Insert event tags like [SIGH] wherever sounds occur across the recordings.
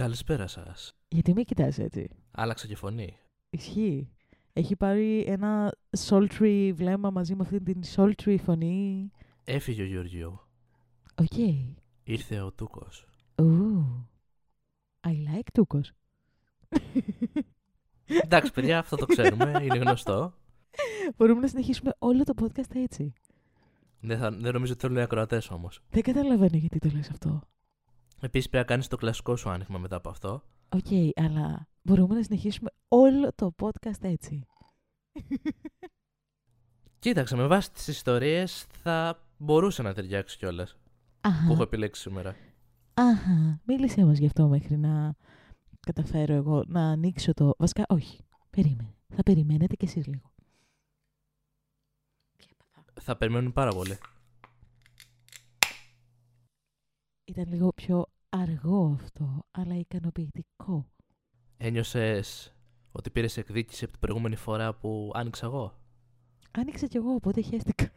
Καλό πρωί! Καλησπέρα σας. Γιατί με κοιτάς έτσι. Άλλαξα και φωνή. Ισχύει. Έχει πάρει ένα sultry βλέμμα μαζί με αυτή την sultry φωνή. Έφυγε ο Γεωργίου. Οκ. Ήρθε ο Τούκος. Ooh. I like τούκος. Εντάξει, παιδιά, αυτό το ξέρουμε. Είναι γνωστό. Μπορούμε να συνεχίσουμε όλο το podcast έτσι. Δεν, θα, δεν νομίζω ότι θέλουν οι ακροατές όμως. Δεν καταλαβαίνω γιατί το λες αυτό. Επίσης, πρέπει να κάνεις το κλασικό σου άνοιγμα μετά από αυτό. Οκ, αλλά μπορούμε να συνεχίσουμε όλο το podcast έτσι. Κοίταξε, με βάση τις ιστορίες θα μπορούσε να ταιριάξει κιόλας που έχω επιλέξει σήμερα. Αχα, μίλησέ μας γι' αυτό μέχρι να καταφέρω εγώ να ανοίξω το... Βασικά, όχι. Περίμενε. Θα περιμένετε κι εσείς λίγο. Θα περιμένουν πάρα πολύ. Ήταν λίγο πιο αργό αυτό, αλλά ικανοποιητικό. Ένιωσες ότι πήρες εκδίκηση από την προηγούμενη φορά που άνοιξα εγώ; Άνοιξα κι εγώ, οπότε χαίστηκα.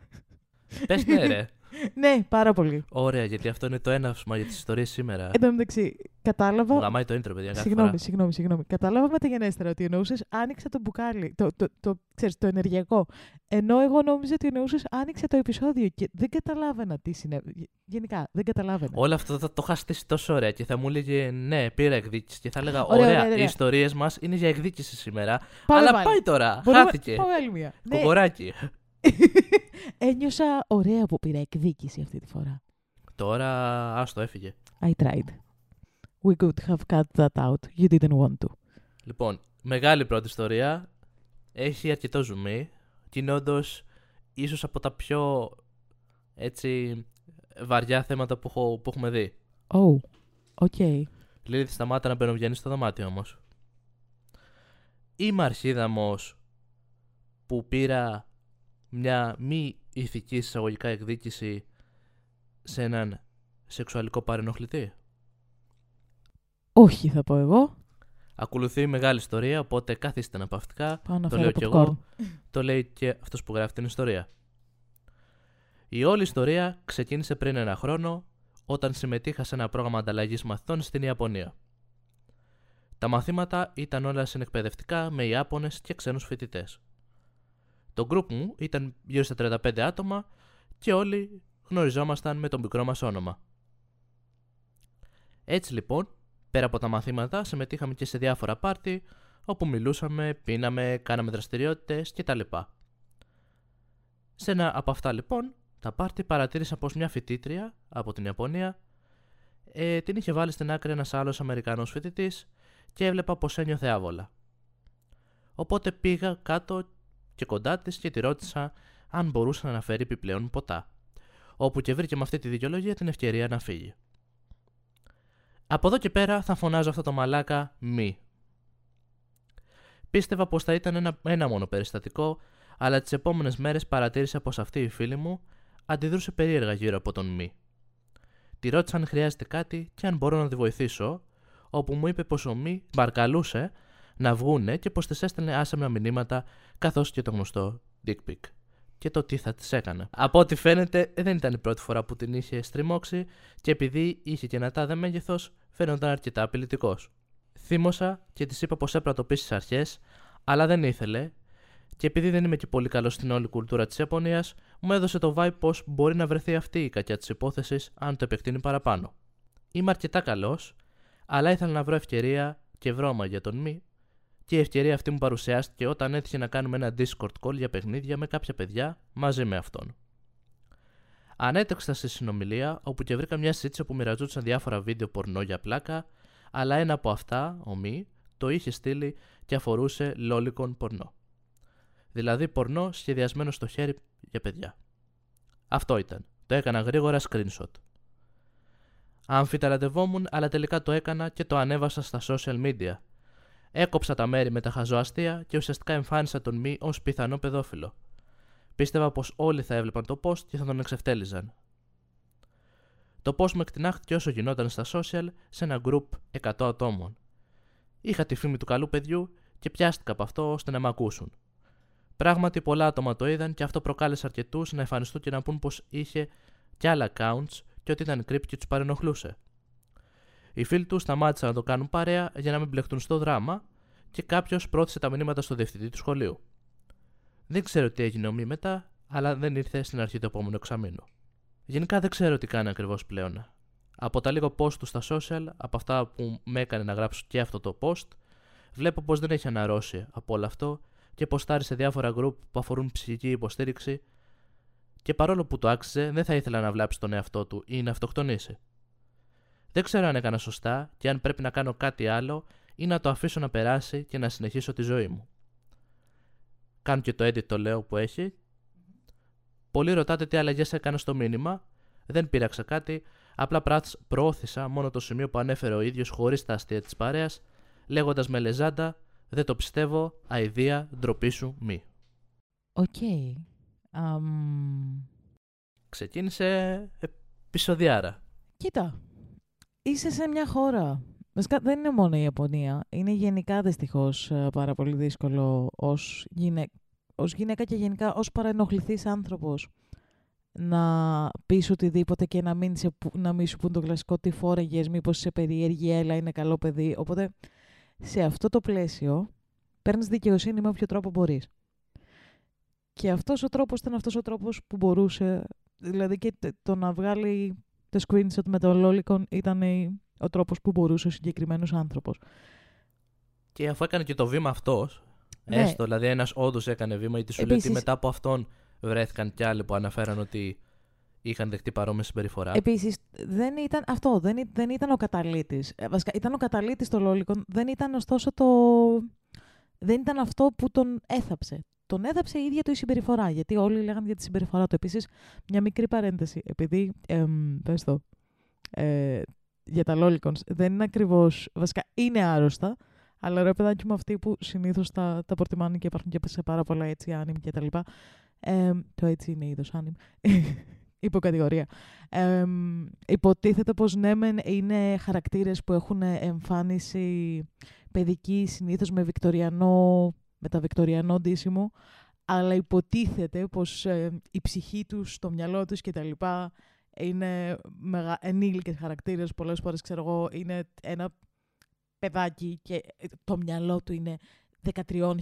Πες ναι, ρε. Ναι, πάρα πολύ. Ωραία, γιατί αυτό είναι το έναυσμα για τις ιστορίες σήμερα. Εν τω μεταξύ, κατάλαβα. Μου γαμάει το intro, παιδιά. κάθε Συγγνώμη, φορά. συγγνώμη, συγγνώμη. Κατάλαβα μεταγενέστερα ότι εννοούσες άνοιξα το μπουκάλι, το, το, το, ξέρεις, το ενεργειακό. Ενώ εγώ νόμιζα ότι εννοούσες άνοιξα το επεισόδιο και δεν καταλάβαινα τι συνέβη. Γενικά, δεν καταλάβαινα. Όλο αυτό θα το είχα στήσει τόσο ωραία και θα μου έλεγε ναι, πήρα εκδίκηση. Και θα έλεγα Ωραία, ωραία, ωραία, ωραία. οι ιστορίες μας είναι για εκδίκηση σήμερα. Πάμε αλλά πάλι. πάει τώρα. Μπορούμε- Χάθηκε. Πάμε άλλη μία. Ναι, Κοκοράκι. [LAUGHS] ένιωσα ωραία που πήρα εκδίκηση αυτή τη φορά. Τώρα άστο έφυγε. I tried. We could have cut that out. You didn't want to. Λοιπόν, μεγάλη πρώτη ιστορία. Έχει αρκετό ζουμί. Και είναι όντως ίσως από τα πιο έτσι βαριά θέματα που, έχω, που έχουμε δει. Oh, okay. Λίλith σταμάτα να μπαινοβγαίνει στο δωμάτιο όμως. Είμαι αρχίδαμος που πήρα μια μη ηθική εισαγωγικά εκδίκηση σε έναν σεξουαλικό παρενοχλητή; Όχι, θα πω εγώ. Ακολουθεί μεγάλη ιστορία, οπότε καθίστε αναπαυτικά. Πάω να Το φέρω λέω κι popcorn. εγώ. Το λέει και αυτός που γράφει την ιστορία. Η όλη ιστορία ξεκίνησε πριν ένα χρόνο όταν συμμετείχα σε ένα πρόγραμμα ανταλλαγής μαθητών στην Ιαπωνία. Τα μαθήματα ήταν όλα συνεκπαιδευτικά με Ιάπωνες και ξένους φοιτητές. Το γκρουπ μου ήταν γύρω στα 35 άτομα και όλοι γνωριζόμασταν με το μικρό μας όνομα. Έτσι λοιπόν, πέρα από τα μαθήματα, συμμετείχαμε και σε διάφορα πάρτι όπου μιλούσαμε, πίναμε, κάναμε δραστηριότητες κτλ. Σε ένα από αυτά λοιπόν, τα πάρτι παρατήρησα πως μια φοιτήτρια από την Ιαπωνία ε, την είχε βάλει στην άκρη ένας άλλος Αμερικανός φοιτητής και έβλεπα πως ένιωθε άβολα. Οπότε πήγα κάτω και κοντά της και τη ρώτησα αν μπορούσε να αναφέρει επιπλέον ποτά, όπου και βρήκε με αυτή τη δικαιολογία την ευκαιρία να φύγει. Από εδώ και πέρα θα φωνάζω αυτό το μαλάκα μη. Πίστευα πως θα ήταν ένα, ένα μόνο περιστατικό, αλλά τις επόμενες μέρες παρατήρησα πως αυτή η φίλη μου αντιδρούσε περίεργα γύρω από τον μη. Τη ρώτησα αν χρειάζεται κάτι και αν μπορώ να τη βοηθήσω, όπου μου είπε πως ο μη μπαρκαλούσε να βγούνε και πως της έστελνε άσεμνα μηνύματα καθώς και το γνωστό dick pic και το τι θα της έκανε. Από ό,τι φαίνεται δεν ήταν η πρώτη φορά που την είχε στριμώξει και επειδή είχε και ένα τάδε μέγεθος, φαίνονταν αρκετά απειλητικός. Θύμωσα και της είπα πως έπρεπε να το πει στις αρχές, αλλά δεν ήθελε, και επειδή δεν είμαι και πολύ καλός στην όλη κουλτούρα της Ιαπωνίας, μου έδωσε το vibe πως μπορεί να βρεθεί αυτή η κακιά της υπόθεσης αν το επεκτείνει παραπάνω. Είμαι αρκετά καλός, αλλά ήθελα να βρω ευκαιρία και βρώμα για τον μη, και η ευκαιρία αυτή μου παρουσιάστηκε όταν έτυχε να κάνουμε ένα Discord call για παιχνίδια με κάποια παιδιά μαζί με αυτόν. Ανέτρεξα στη συνομιλία όπου και βρήκα μια συζήτηση όπου μοιραζόντουσαν διάφορα βίντεο πορνό για πλάκα, αλλά ένα από αυτά, ο Μη, το είχε στείλει και αφορούσε λόλικον πορνό. Δηλαδή πορνό σχεδιασμένο στο χέρι για παιδιά. Αυτό ήταν. Το έκανα γρήγορα screenshot. Αμφιταλαντευόμουν, αλλά τελικά το έκανα και το ανέβασα στα social media. Έκοψα τα μέρη με τα χαζοαστία και ουσιαστικά εμφάνισα τον Μη ως πιθανό παιδόφιλο. Πίστευα πως όλοι θα έβλεπαν το post και θα τον εξευτέλιζαν. Το post μου εκτινάχθηκε όσο γινόταν στα social σε ένα group 100 ατόμων. Είχα τη φήμη του καλού παιδιού και πιάστηκα από αυτό ώστε να με ακούσουν. Πράγματι, πολλά άτομα το είδαν και αυτό προκάλεσε αρκετούς να εμφανιστούν και να πούν πως είχε και άλλα accounts και ότι ήταν creepy και τους παρενοχλούσε. Οι φίλοι του σταμάτησαν να το κάνουν παρέα για να μην μπλεχτούν στο δράμα και κάποιος πρόθεσε τα μηνύματα στο διευθυντή του σχολείου. Δεν ξέρω τι έγινε ομοί μετά, αλλά δεν ήρθε στην αρχή του επόμενου εξαμήνου. Γενικά δεν ξέρω τι κάνει ακριβώς πλέον. Από τα λίγο post του στα social, από αυτά που με έκανε να γράψω και αυτό το post, βλέπω πως δεν έχει αναρρώσει από όλο αυτό και ποστάρει σε διάφορα group που αφορούν ψυχική υποστήριξη και παρόλο που το άξιζε, δεν θα ήθελα να βλάψει τον εαυτό του ή να αυτοκτονήσει. Δεν ξέρω αν έκανα σωστά και αν πρέπει να κάνω κάτι άλλο ή να το αφήσω να περάσει και να συνεχίσω τη ζωή μου. Κάνω και το edit το λέω που έχει. Πολλοί ρωτάτε τι αλλαγές έκανα στο μήνυμα. Δεν πείραξα κάτι, απλά προώθησα μόνο το σημείο που ανέφερε ο ίδιος χωρίς τα αστεία της παρέας, λέγοντας με λεζάντα Δεν το πιστεύω, αηδία, ντροπή σου, μη. Οκ. Ξεκίνησε επεισοδιάρα. Κοίτα, είσαι σε μια χώρα. Βασικά δεν είναι μόνο η Ιαπωνία. Είναι γενικά δυστυχώς ε, πάρα πολύ δύσκολο ως, γυναί... ως γυναίκα και γενικά ως παρενοχληθής άνθρωπος να πεις οτιδήποτε και να μην, σε, να μην σου πούν το κλασικό τι φόρεγες, μήπως σε περίεργη, έλα, είναι καλό παιδί. Οπότε σε αυτό το πλαίσιο παίρνεις δικαιοσύνη με όποιο τρόπο μπορείς. Και αυτός ο τρόπος ήταν αυτός ο τρόπος που μπορούσε, δηλαδή και το να βγάλει το screenshot με το Lolicon ήταν ο τρόπος που μπορούσε ο συγκεκριμένος άνθρωπος. Και αφού έκανε και το βήμα αυτός, ναι. έστω, δηλαδή ένας όντως έκανε βήμα, γιατί σου Επίσης... λέει ότι μετά από αυτόν βρέθηκαν κι άλλοι που αναφέραν ότι είχαν δεχτεί παρόμοια συμπεριφορά. Επίσης, δεν ήταν αυτό. Δεν, δεν ήταν ο καταλήτης. Ε, βασικά, ήταν ο καταλήτης το Lolicon. Δεν ήταν ωστόσο το. Δεν ήταν αυτό που τον έθαψε τον έδαψε η ίδια του η συμπεριφορά. Γιατί όλοι λέγανε για τη συμπεριφορά του. Επίσης, μια μικρή παρένθεση. Επειδή. Εμ, πες το. Ε, για τα lolicons δεν είναι ακριβώς. Βασικά είναι άρρωστα. Αλλά ρε παιδάκι μου αυτοί που συνήθως τα, τα προτιμάνε και υπάρχουν και σε πάρα πολλά έτσι άνιμ και τα λοιπά. Ε, το έτσι είναι είδος άνιμ. [LAUGHS] Υποκατηγορία. Ε, υποτίθεται πως ναι μεν είναι χαρακτήρες που έχουν εμφάνιση παιδική συνήθως με βικτοριανό με τα βικτοριανό ντύσιμο, αλλά υποτίθεται πως ε, η ψυχή τους, το μυαλό τους κτλ. είναι μεγα... ενήλικες χαρακτήρες, πολλές φορές ξέρω εγώ, είναι ένα παιδάκι και ε, το μυαλό του είναι 13.000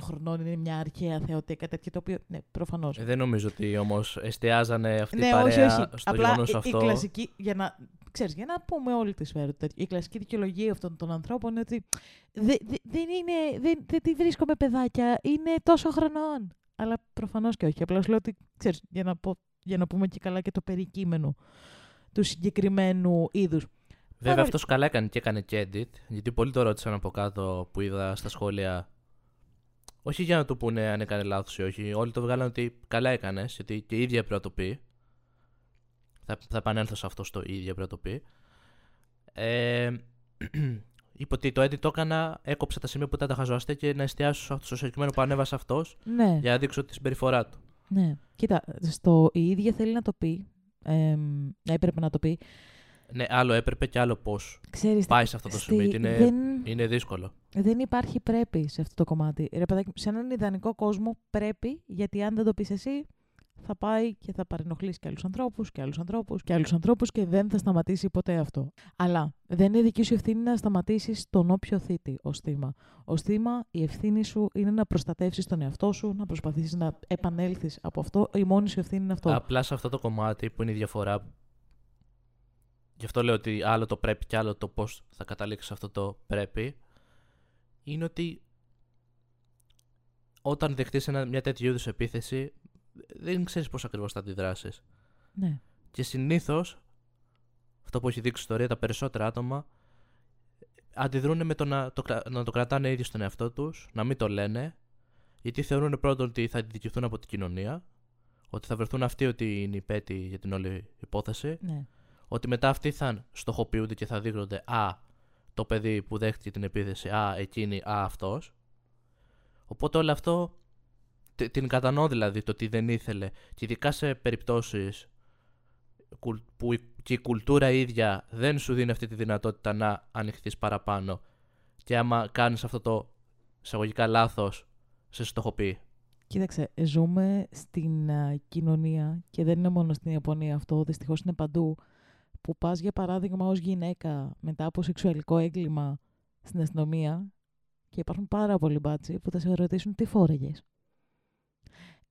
χρονών είναι μια αρχαία θεοτήκα τέτοια το οποίο. Ναι, προφανώς. Ε, δεν νομίζω ότι όμως εστιάζανε αυτή ναι, η παρέα όχι, όχι. στο Απλά αυτό. Η κλασική, για να, ξέρεις, για να πούμε όλη τη σφαίρα η κλασική δικαιολογία αυτών των ανθρώπων είναι ότι δεν, δεν, είναι, δεν, δεν τη βρίσκω παιδάκια, είναι τόσο χρονών. Αλλά προφανώς και όχι. Απλά λέω ότι, ξέρεις, για να, πω, για να πούμε και καλά και το περικείμενο του συγκεκριμένου είδους. Βέβαια, αυτός καλά έκανε και έκανε και edit, γιατί πολλοί το ρώτησαν από κάτω που είδα στα σχόλια. Όχι για να του πούνε αν έκανε λάθος ή όχι. Όλοι το βγάλαν ότι καλά έκανες, γιατί και η ίδια πρέπει να το πει. Θα, θα επανέλθω σε αυτό στο ίδιο πρέπει να το πει. Ε, [CLEARS THROAT] είπε ότι το edit το έκανα, έκοψα τα σημεία που ήταν τα χαζοαστέ και να εστιάσω στο συγκεκριμένο που ανέβασε αυτός ναι. για να δείξω τη συμπεριφορά του. Ναι. Κοίτα, στο η ίδια θέλει να το πει. Ε, έπρεπε να το πει. Ναι, άλλο έπρεπε και άλλο πώς. Πάει σε αυτό το σημείο. Είναι, δεν... είναι δύσκολο. Δεν υπάρχει πρέπει σε αυτό το κομμάτι. Ρε παιδάκι, σε έναν ιδανικό κόσμο πρέπει, γιατί αν δεν το πεις εσύ, θα πάει και θα παρενοχλήσει και άλλους ανθρώπους και άλλους ανθρώπους και άλλους ανθρώπους και δεν θα σταματήσει ποτέ αυτό. Αλλά δεν είναι δική σου ευθύνη να σταματήσεις τον όποιο θήτη ως θύμα. Ω θύμα, η ευθύνη σου είναι να προστατεύσεις τον εαυτό σου, να προσπαθήσεις να επανέλθεις από αυτό. Η μόνη σου ευθύνη είναι αυτό. Απλά σε αυτό το κομμάτι που είναι η διαφορά γι' αυτό λέω ότι άλλο το πρέπει και άλλο το πώς θα καταλήξεις αυτό το πρέπει, είναι ότι όταν δεχτείς μια τέτοιου είδους επίθεση, δεν ξέρεις πώς ακριβώς θα αντιδράσεις. Ναι. Και συνήθως, αυτό που έχει δείξει η ιστορία, τα περισσότερα άτομα αντιδρούν με το να το, να το κρατάνε ήδη στον εαυτό τους, να μην το λένε, γιατί θεωρούν πρώτον ότι θα δικαιωθούν από την κοινωνία, ότι θα βρεθούν αυτοί ότι είναι υπέτη για την όλη υπόθεση. Ναι ότι μετά αυτοί θα στοχοποιούνται και θα δείχνονται Α, το παιδί που δέχτηκε την επίθεση, Α, εκείνη, Α, αυτός. Οπότε όλο αυτό την κατανοώ δηλαδή το ότι δεν ήθελε. Και ειδικά σε περιπτώσεις που και η κουλτούρα ίδια δεν σου δίνει αυτή τη δυνατότητα να ανοιχθείς παραπάνω. Και άμα κάνεις αυτό το εισαγωγικά λάθος, σε στοχοποιεί. Κοίταξε, ζούμε στην κοινωνία και δεν είναι μόνο στην Ιαπωνία αυτό, δυστυχώς είναι παντού που πας για παράδειγμα ως γυναίκα μετά από σεξουαλικό έγκλημα στην αστυνομία και υπάρχουν πάρα πολλοί μπάτσοι που θα σε ρωτήσουν τι φόρεγες.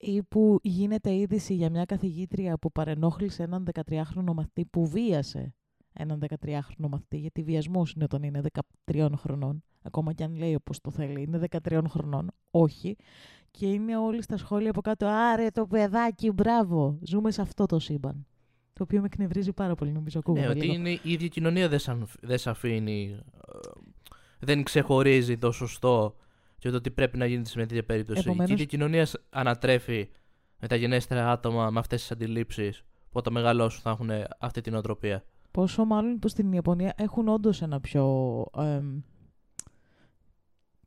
Ή που γίνεται είδηση για μια καθηγήτρια που παρενόχλησε έναν 13χρονο μαθητή που βίασε έναν 13χρονο μαθητή, γιατί βιασμός είναι όταν είναι 13 χρονών, ακόμα και αν λέει όπως το θέλει, είναι 13 χρονών, όχι. Και είναι όλοι στα σχόλια από κάτω, άρε το παιδάκι, μπράβο, ζούμε σε αυτό το σύμπαν. Το οποίο με εκνευρίζει πάρα πολύ, νομίζω. Ναι, ότι είναι, η ίδια κοινωνία δεν, σαν, δεν σε αφήνει, ε, δεν ξεχωρίζει το σωστό και το τι πρέπει να γίνει σε μια τέτοια περίπτωση. Επομένως... Και η ίδια κοινωνία ανατρέφει με τα γενέστερα άτομα με αυτές τις αντιλήψεις που όταν μεγαλώσουν θα έχουν αυτή την οτροπία. Πόσο μάλλον που στην Ιαπωνία έχουν όντως ένα πιο. Ε,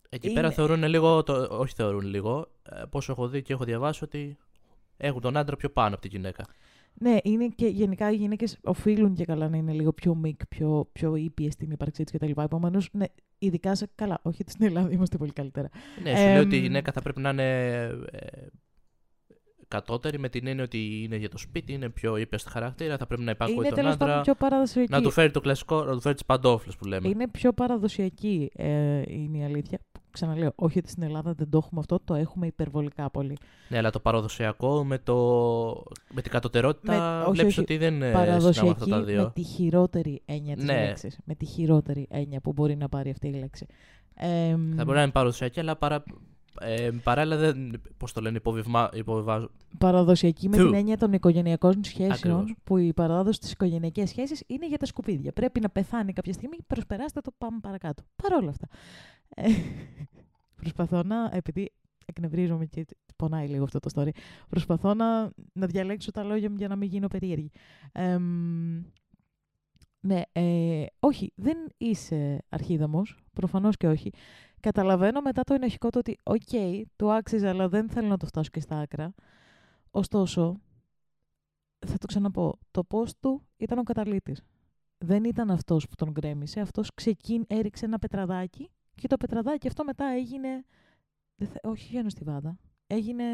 Εκεί πέρα θεωρούν λίγο, το, όχι θεωρούν λίγο, ε, πόσο έχω δει και έχω διαβάσει ότι έχουν τον άντρα πιο πάνω από τη γυναίκα. Ναι, είναι και γενικά οι γυναίκες οφείλουν και καλά να είναι λίγο πιο μικ, πιο, πιο ήπιε στην ύπαρξή τους κτλ. Επομένως, ναι, ειδικά σε. Καλά, όχι ότι στην Ελλάδα είμαστε πολύ καλύτερα. Ναι, σου λέει ότι η γυναίκα θα πρέπει να είναι ε, κατώτερη με την έννοια ότι είναι για το σπίτι, είναι πιο ήπια στη χαρακτήρα, θα πρέπει να υπάκουει είναι τον άντρα. Πιο παραδοσιακή. Να του φέρει το κλασικό, να του φέρει τις παντόφλες που λέμε. Είναι πιο παραδοσιακή ε, είναι η αλήθεια. Ξαναλέω, όχι ότι στην Ελλάδα δεν το έχουμε αυτό, το έχουμε υπερβολικά πολύ. Ναι, αλλά το παραδοσιακό με, το... με την κατωτερότητα με, βλέπεις ότι δεν είναι παραδοσιακή αυτά τα δύο. με τη χειρότερη έννοια της Ναι. λέξης. Με τη χειρότερη έννοια που μπορεί να πάρει αυτή η λέξη. Ε, Θα μπορεί να είναι παραδοσιακή, αλλά παρα... ε, παράλληλα δεν. Πώς το λένε, υποβιβμα... υποβιβάζω. παραδοσιακή με Του. την έννοια των οικογενειακών σχέσεων, Ακριβώς. που η παράδοση στι οικογενειακέ σχέσει είναι για τα σκουπίδια. Πρέπει να πεθάνει κάποια στιγμή, προσπεράστε το, πάμε παρακάτω. Παρ' όλα αυτά. Ε, προσπαθώ να, επειδή εκνευρίζομαι και πονάει λίγο αυτό το story, προσπαθώ να, να διαλέξω τα λόγια μου για να μην γίνω περίεργη. Εμ, ναι, ε, όχι, δεν είσαι αρχίδα μωρέ, προφανώς και όχι. Καταλαβαίνω μετά το ενοχικό το ότι, οκ, του άξιζε, αλλά δεν θέλω να το φτάσω και στα άκρα. Ωστόσο, θα το ξαναπώ, το πώς του ήταν ο καταλήτης. Δεν ήταν αυτός που τον γκρέμισε, αυτός ξεκίν, έριξε ένα πετραδάκι και το πετραδάκι αυτό μετά έγινε, δεν θα- όχι γενοστιβάδα, έγινε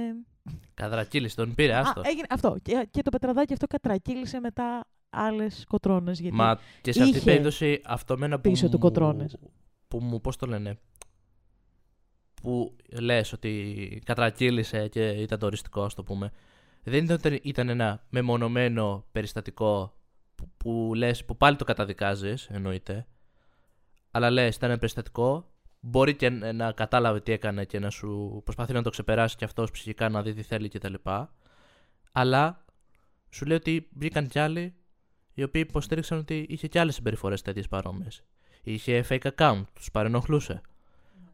Καδρακύλη, τον πήρε, άστο. Α, έγινε αυτό. Και, και το πετραδάκι αυτό κατρακύλισε μετά άλλες κοτρώνε. Γιατί Μα και σε αυτή την είχε περίπτωση αυτό μένα που. πίσω του μου- κοτρώνες. Που μου, πώς το λένε. Που λες ότι κατρακύλησε και ήταν το οριστικό, ας το πούμε. Δεν ήταν, ότι ήταν ένα μεμονωμένο περιστατικό που, που λες, που πάλι το καταδικάζεις, εννοείται. Αλλά λες, ήταν ένα περιστατικό. Μπορεί και να να κατάλαβε τι έκανε και να σου προσπαθεί να το ξεπεράσει και αυτός ψυχικά να δει τι θέλει κτλ. Αλλά σου λέει ότι βγήκαν κι άλλοι οι οποίοι υποστήριξαν ότι είχε κι άλλες συμπεριφορές τέτοιες παρόμοιες. Είχε fake account, τους παρενοχλούσε.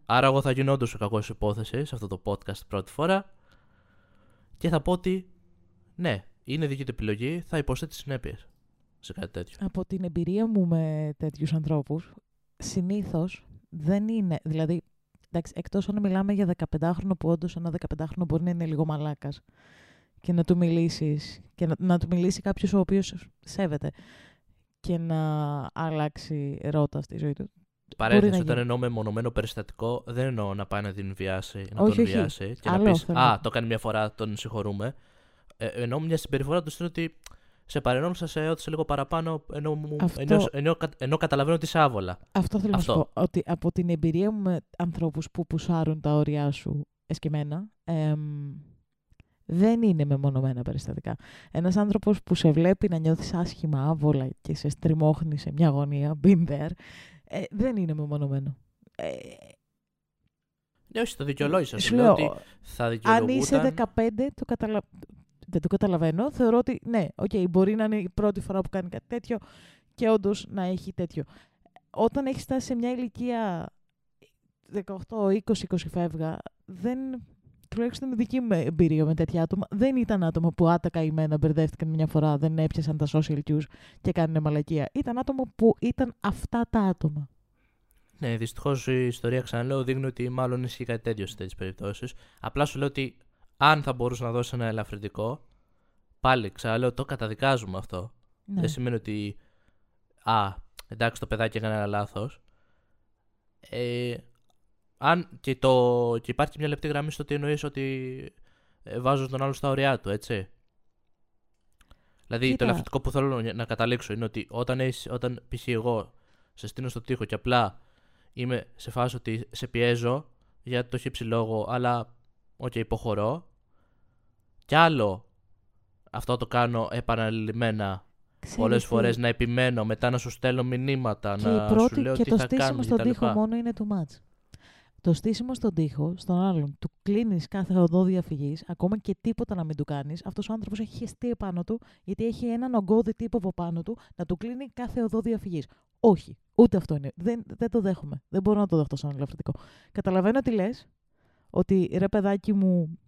Άρα, εγώ θα γίνω όντως ο κακός υπόθεσης σε αυτό το podcast πρώτη φορά και θα πω ότι ναι, είναι δική του επιλογή, θα υποστεί τις συνέπειες σε κάτι τέτοιο. Από την εμπειρία μου με τέτοιους ανθρώπους, συνήθως δεν είναι, δηλαδή, εντάξει, εκτός αν μιλάμε για 15χρονο που όντως ένα 15χρονο μπορεί να είναι λίγο μαλάκας και να του μιλήσεις και να, να του μιλήσει κάποιος ο οποίος σέβεται και να αλλάξει ρότα στη ζωή του. Παρένθεση, να όταν γίνει. εννοώ με μονομένο περιστατικό, δεν εννοώ να πάει να την βιάσει, να Όχι, τον όχι. βιάσει και Άλλο να πεις θέλω. Α, το έκανε μια φορά, τον συγχωρούμε. Ε, εννοώ μια συμπεριφορά τους στείλω ότι σε παρενόχλησα, σε έωτησε λίγο παραπάνω, ενώ, μου, Αυτό- ενώ, ενώ, ενώ καταλαβαίνω ότι είσαι άβολα. Αυτό θέλω Αυτό. να σου πω. Ότι από την εμπειρία μου με ανθρώπους που πουσάρουν τα όρια σου εσκεμένα, εμ, δεν είναι μεμονωμένα περιστατικά. Ένας άνθρωπος που σε βλέπει να νιώθεις άσχημα, άβολα και σε στριμώχνει σε μια γωνία, been there, ε, δεν είναι μεμονωμένο. Ε, Ναι, όχι, το δικαιολόγησα. σου Σου λέω λέω, ότι θα αν δικαιολογούταν. είσαι 15, το καταλα... δεν το καταλαβαίνω. Θεωρώ ότι ναι, οκ, μπορεί να είναι η πρώτη φορά που κάνει κάτι τέτοιο και όντως να έχει τέτοιο. Όταν έχεις φτάσει σε μια ηλικία 18, 20, 20 φεύγα, δεν. Τουλάχιστον η δική μου εμπειρία με τέτοια άτομα δεν ήταν άτομα που άτακα καημένα μπερδεύτηκαν μια φορά, δεν έπιασαν τα social cues και κάνουν μαλακία. Ήταν άτομα που ήταν αυτά τα άτομα. Ναι, δυστυχώς η ιστορία, ξαναλέω, δείχνει ότι μάλλον ισχύει κάτι τέτοιο σε τέτοιες περιπτώσεις. Απλά σου λέω ότι αν θα μπορούσε να δώσει ένα ελαφρυντικό, πάλι ξαναλέω, το καταδικάζουμε αυτό. Ναι. Δεν σημαίνει ότι. Α, εντάξει, το παιδάκι έκανε ένα λάθος. Ε, αν και, το, και υπάρχει και μια λεπτή γραμμή στο ότι εννοείς ότι ε, βάζω τον άλλο στα ωριά του, έτσι. Δηλαδή, Κοίτα. το ελαφρυντικό που θέλω να καταλήξω είναι ότι όταν, έχεις, όταν π.χ. εγώ σε στείλω στο τοίχο και απλά είμαι σε φάση ότι σε πιέζω για το χύψη λόγο, αλλά οκ, υποχωρώ. Κι άλλο αυτό το κάνω επαναλημμένα Ξέρεις πολλές τι, φορές να επιμένω, μετά να σου στέλνω μηνύματα, Και, να η πρώτη, σου λέω και τι το θα στήσιμο κάνεις στον κτλ. τοίχο μόνο είναι too much. Το στήσιμο στον τοίχο, στον άλλον, του κλείνεις κάθε οδό διαφυγής, ακόμα και τίποτα να μην του κάνεις. Αυτός ο άνθρωπος έχει χεστεί επάνω του, γιατί έχει έναν ογκώδη τύπο από πάνω του να του κλείνει κάθε οδό διαφυγής. Όχι, ούτε αυτό είναι. Δεν, δεν το δέχομαι. Δεν μπορώ να το δεχτώ σαν ελαφρυντικό. Καταλαβαίνω τι λες, ότι ρε παιδάκι μου, ε,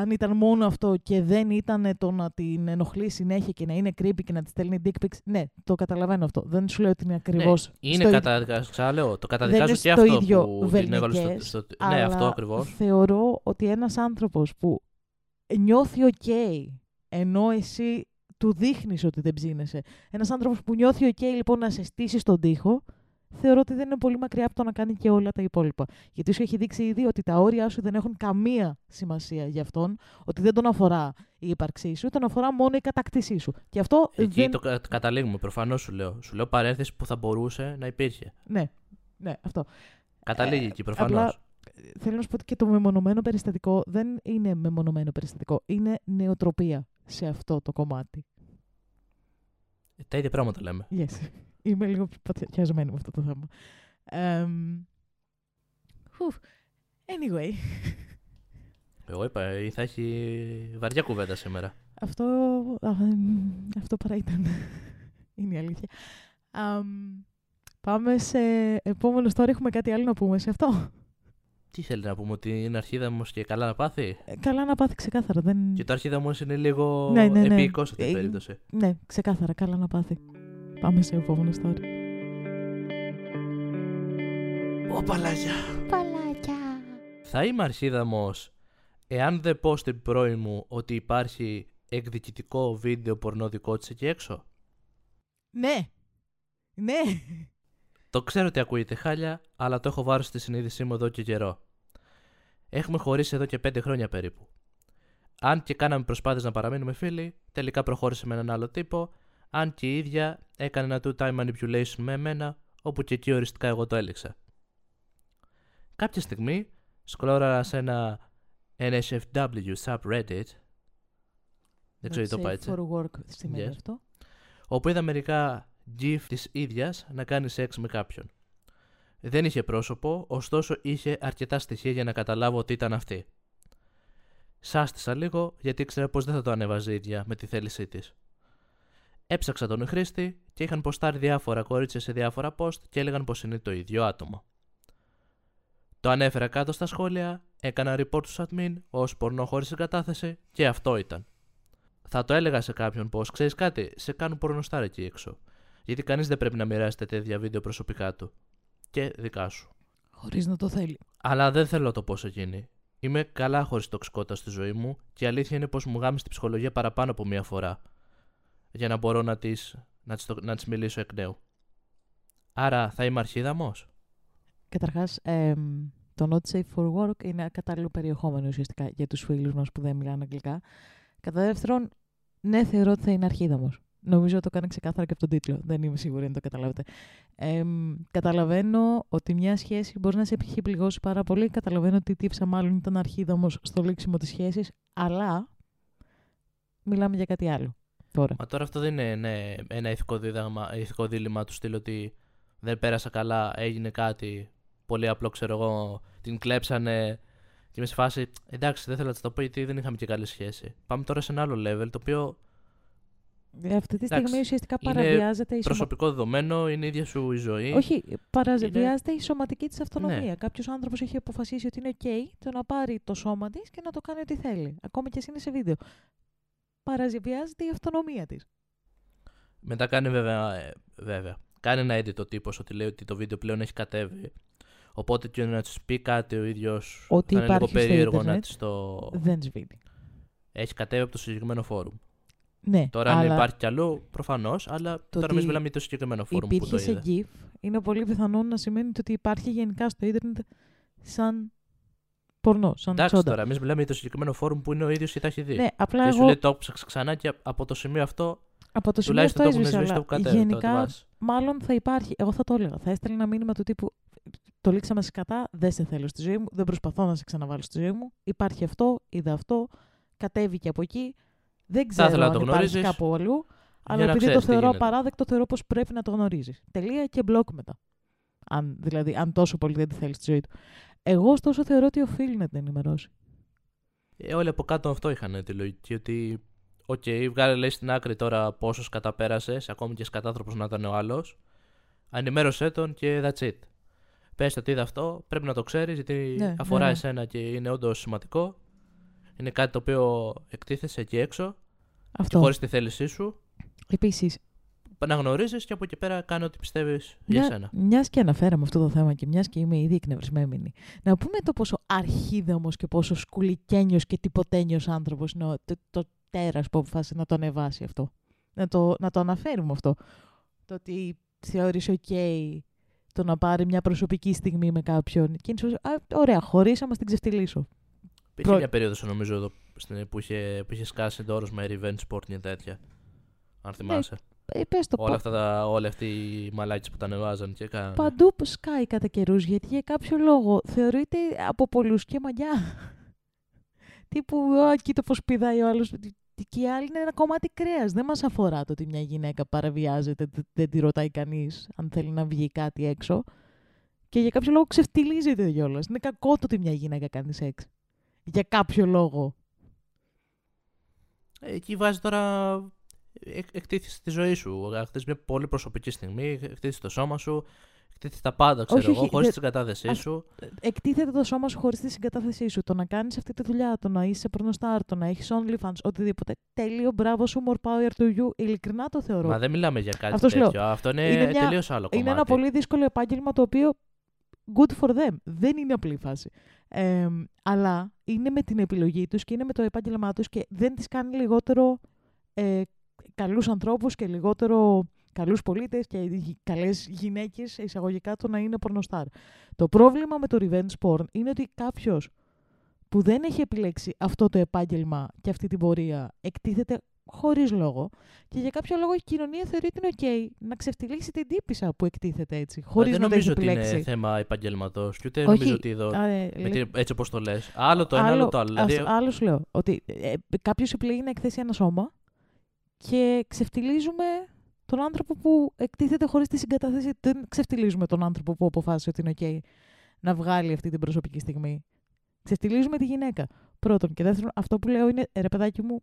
αν ήταν μόνο αυτό και δεν ήταν το να την ενοχλεί συνέχεια και να είναι creepy και να της στέλνει dick pics, ναι, το καταλαβαίνω αυτό. Δεν σου λέω ότι είναι ακριβώς. Ναι, είναι καταδικάζω, ξαναλέω, το καταδικάζω είναι και στο αυτό ίδιο που την έβαλε στο, βερνικές, στο- Ναι, αυτό αλλά ακριβώς. Θεωρώ ότι ένας άνθρωπος που νιώθει οκ, ενώ εσύ του δείχνεις ότι δεν ψήνεσαι, ένας άνθρωπος που νιώθει οκ λοιπόν να σε στήσει στον τοίχο, θεωρώ ότι δεν είναι πολύ μακριά από το να κάνει και όλα τα υπόλοιπα. Γιατί σου έχει δείξει ήδη ότι τα όρια σου δεν έχουν καμία σημασία για αυτόν, ότι δεν τον αφορά η ύπαρξή σου, τον αφορά μόνο η κατάκτησή σου. Και αυτό Εκεί δεν... το κα- καταλήγουμε, προφανώς σου λέω. Σου λέω παρένθεση που θα μπορούσε να υπήρχε. Ναι, ναι, αυτό. Καταλήγει Ε, εκεί προφανώς. απλά θέλω να σου πω ότι και το μεμονωμένο περιστατικό δεν είναι μεμονωμένο περιστατικό. Είναι νεοτροπία σε αυτό το κομμάτι. Ε, Τα ίδια πράγματα λέμε. Yes. Είμαι λίγο παθιασμένη με αυτό το θέμα. Εμ, φουφ. Anyway, Εγώ είπα, ε, θα έχει βαριά κουβέντα σήμερα. αυτό, α, εμ, αυτό παρά ήταν. είναι η αλήθεια. Αμ, πάμε σε επόμενο story. Έχουμε κάτι άλλο να πούμε σε αυτό; Τι θέλει να πούμε, ότι είναι αρχίδα μου και καλά να πάθει; Ε, Καλά να πάθει ξεκάθαρα. Δεν... Και το αρχίδα μου είναι λίγο Ναι, ναι, ναι. επίοικος σε αυτή την Ε, περίπτωση. Ναι, ξεκάθαρα. Καλά να πάθει. Πάμε σε επόμενο story. Ω, παλάκια. Παλάκια. Θα είμαι αρχίδαμος εάν δεν πω στην πρώην μου ότι υπάρχει εκδικητικό βίντεο πορνό δικό της εκεί έξω. Ναι. Ναι. Το ξέρω ότι ακούγεται χάλια, αλλά το έχω βάρει στη συνείδησή μου εδώ και καιρό. Έχουμε χωρίσει εδώ και πέντε χρόνια περίπου. Αν και κάναμε προσπάθειες να παραμείνουμε φίλοι, τελικά προχώρησε με έναν άλλο τύπο, αν και η ίδια έκανε ένα two-time manipulation με εμένα, όπου και εκεί οριστικά εγώ το έλεξα. Κάποια στιγμή, σκρόλαρα σε ένα NSFW subreddit, δεν ξέρω τι το Not είπα safe έτσι, For work σημαίνει Yes. αυτό. όπου είδα μερικά gif της ίδιας να κάνει σεξ με κάποιον. Δεν είχε πρόσωπο, ωστόσο είχε αρκετά στοιχεία για να καταλάβω ότι ήταν αυτή. Σάστησα λίγο γιατί ήξερα πως δεν θα το ανέβαζε η ίδια με τη θέλησή της. Έψαξα τον χρήστη και είχαν ποστάρει διάφορα κορίτσια σε διάφορα post και έλεγαν πως είναι το ίδιο άτομο. Το ανέφερα κάτω στα σχόλια, έκανα report στους admin ως πορνό χωρίς συγκατάθεση και αυτό ήταν. Θα το έλεγα σε κάποιον πω ξέρεις κάτι, σε κάνουν πορνοστάρ εκεί έξω. Γιατί κανείς δεν πρέπει να μοιράζεται τέτοια βίντεο προσωπικά του. Και δικά σου. Χωρίς να το θέλει. Αλλά δεν θέλω να το πω σε εκείνη. Είμαι καλά χωρίς τοξικότητα στη ζωή μου και η αλήθεια είναι πως μου γάμισε την ψυχολογία παραπάνω από μία φορά. Για να μπορώ να τη να της, το- να της μιλήσω εκ νέου. Άρα θα είμαι αρχίδαμος. Καταρχάς, εμ, το Not Safe for Work είναι κατάλληλο περιεχόμενο ουσιαστικά για τους φίλους μας που δεν μιλάνε αγγλικά. Κατά δεύτερον, ναι, θεωρώ ότι θα είναι αρχίδαμος. Νομίζω ότι το έκανε ξεκάθαρα και από τον τίτλο. Δεν είμαι σίγουρη αν το καταλάβετε. Εμ, καταλαβαίνω ότι μια σχέση μπορεί να σε έχει πληγώσει πάρα πολύ. Καταλαβαίνω ότι η τύψα μάλλον ήταν αρχίδαμος στο λήξιμο της σχέσης. Αλλά μιλάμε για κάτι άλλο τώρα. Μα τώρα αυτό δεν είναι ναι, ένα ηθικό, δίδαγμα, ηθικό δίλημα του στυλ ότι δεν πέρασα καλά, έγινε κάτι πολύ απλό, ξέρω εγώ, την κλέψανε και είμαι σε φάση, εντάξει δεν θέλω να της το πω γιατί δεν είχαμε και καλή σχέση. Πάμε τώρα σε ένα άλλο level το οποίο Ε, Αυτή τη στιγμή Εντάξει, ουσιαστικά είναι παραβιάζεται η σωμα... προσωπικό δεδομένο, είναι η ίδια σου η ζωή. Όχι, παραβιάζεται η σωματική της αυτονομία. Ναι. Κάποιος άνθρωπος έχει αποφασίσει ότι είναι OK το να πάρει το σώμα της και να το κάνει ό,τι θέλει. Ακόμα και α είναι σε βίντεο. Παραβιάζεται η αυτονομία της. Μετά κάνει βέβαια, ε, βέβαια. Κάνει ένα edit ο τύπος ότι λέει ότι το βίντεο πλέον έχει κατέβει. Οπότε και να της πει κάτι ο ίδιος. Ότι θα είναι λίγο υπάρχει στο περίεργο να ίντερνετ. της το. Δεν σβήνει. Έχει κατέβει από το συγκεκριμένο φόρουμ. Ναι, Τώρα, αν αλλά υπάρχει κι αλλού, προφανώς, αλλά τώρα εμείς ότι μιλάμε για το συγκεκριμένο φόρουμ που το υπήρχε σε είδα. GIF, είναι πολύ πιθανό να σημαίνει ότι υπάρχει γενικά στο ίντερνετ σαν πορνό. Σαν Εντάξει τσόντα. τώρα, εμείς μιλάμε για το συγκεκριμένο φόρουμ που είναι ο ίδιος ή τα έχει δει. Ναι, απλά και σου εγώ λέει το έψαξα ξανά και από το σημείο αυτό από το σημείο αυτό τουλάχιστον το έχουν έσβησα, σβήσει το αλλά κατέβει. το γενικά βάζει. μάλλον θα υπάρχει. Εγώ θα το έλεγα. Θα έστελνα ένα μήνυμα του τύπου Το λήξαμε σε κατά, δεν σε θέλω στη ζωή μου, δεν προσπαθώ να σε ξαναβάλω στη ζωή μου. Υπάρχει αυτό, είδα αυτό, κατέβηκε από εκεί. Δεν ξέρω ήθελα να αν το υπάρχει γνωρίσεις, κάπου αλλού. Αλλά να επειδή το ξέρεις τι θεωρώ γίνεται. απαράδεκτο, θεωρώ πως πρέπει να το γνωρίζεις. Τελεία και μπλοκ μετά. Αν, δηλαδή, αν τόσο πολύ δεν τη θέλεις στη ζωή του. Εγώ, ωστόσο, θεωρώ ότι οφείλει να την ενημερώσει. Ε, όλοι από κάτω αυτό είχαν τη λογική ότι. Οκ, βγάλε λέει στην άκρη τώρα πόσος καταπέρασες, ακόμη και σκατάνθρωπος να ήταν ο άλλος. Ενημέρωσέ τον και that's it. Πες ότι είδα αυτό, πρέπει να το ξέρεις γιατί Ναι, αφορά ναι, ναι. εσένα και είναι όντως σημαντικό. Είναι κάτι το οποίο εκτίθεσαι εκεί έξω και Αυτό. χωρίς τη θέλησή σου. Επίσης, Να γνωρίζεις και από εκεί πέρα κάνει ό,τι πιστεύεις για εσένα. Μιας και αναφέραμε αυτό το θέμα και μιας και είμαι ήδη εκνευρισμένη, να πούμε το πόσο αρχίδαμος και πόσο σκουλικένιος και τυποτένιος άνθρωπος είναι ο, το, το τέρας που αποφάσισε να το ανεβάσει αυτό. Να το, να το αναφέρουμε αυτό. Το ότι θεώρησε OK το να πάρει μια προσωπική στιγμή με κάποιον. Και είναι σωστό. Α, ωραία, χωρίσαμε, να την ξεφτυλίσω. Υπήρχε Προ- μια περίοδος νομίζω εδώ στην- που είχε, που είχε σκάσει το όρο με revenge sport και τέτοια. Αν θυμάσαι. Ε, πες το Όλα πα- αυτά τα, όλοι αυτοί οι μαλάκες που τα ανεβάζαν και κάνανε. παντού που σκάει κατά καιρούς, γιατί για κάποιο λόγο θεωρείται από πολλούς και μαλλιά. [LAUGHS] Τύπου, α, κοίτα πώς πηδάει ο άλλος. Και οι άλλοι είναι ένα κομμάτι κρέας. Δεν μας αφορά το ότι μια γυναίκα παραβιάζεται, δεν- δεν τη ρωτάει κανείς αν θέλει να βγει κάτι έξω. Και για κάποιο λόγο ξεφτιλίζεται κιόλας. Είναι κακό το ότι μια γυναίκα κάνει σεξ. Για κάποιο λόγο. Ε, Εκεί βάζει τώρα. Εκ- Εκτίθεσαι τη ζωή σου. Χτίσει μια πολύ προσωπική στιγμή, εκτίθεσαι το σώμα σου, εκτίθεσαι τα πάντα, ξέρω Όχι, εγώ, όχι, χωρίς δεν- την κατάθεσή αυ- σου. Εκτίθεται το σώμα σου χωρίς τη συγκατάθεσή σου. Το να κάνεις αυτή τη δουλειά, το να είσαι πορνοστάρ, το να έχεις OnlyFans, οτιδήποτε. Τέλειο, μπράβο σου, more power to you. Ειλικρινά το θεωρώ. Μα δεν μιλάμε για κάτι Αυτό σου λέω. τέτοιο. Αυτό είναι, Είναι μια- τελείως άλλο κομμάτι. Είναι ένα πολύ δύσκολο επάγγελμα το οποίο good for them. Δεν είναι απλή φάση. Ε, αλλά είναι με την επιλογή τους και είναι με το επάγγελμά τους και δεν τις κάνει λιγότερο ε, καλούς ανθρώπους και λιγότερο καλούς πολίτες και γυ- καλές γυναίκες εισαγωγικά το να είναι πορνοστάρ. Το πρόβλημα με το revenge porn είναι ότι κάποιος που δεν έχει επιλέξει αυτό το επάγγελμα και αυτή την πορεία εκτίθεται χωρίς λόγο και για κάποιο λόγο η κοινωνία θεωρεί ότι είναι ok να ξεφτυλίσει την τύπησα που εκτίθεται έτσι, Μα χωρίς δεν να το έχει νομίζω ότι επιλέξει. είναι θέμα επαγγελματός. Και ούτε Όχι. νομίζω ότι εδώ. Α, ε, με λέει- την- έτσι όπως το λες. Άλλο το ένα, άλλο το άλλο. ας- Δηλαδή, άλλο σου λέω ότι ε, κάποιος επιλέγει να εκθέσει ένα σώμα και ξεφτυλίζουμε τον άνθρωπο που εκτίθεται χωρίς τη συγκατάθεση. Δεν ξεφτυλίζουμε τον άνθρωπο που αποφάσισε ότι είναι ok να βγάλει αυτή την προσωπική στιγμή. Ξεφτυλίζουμε τη γυναίκα. Πρώτον. Και δεύτερον, αυτό που λέω είναι, ρε παιδάκι μου,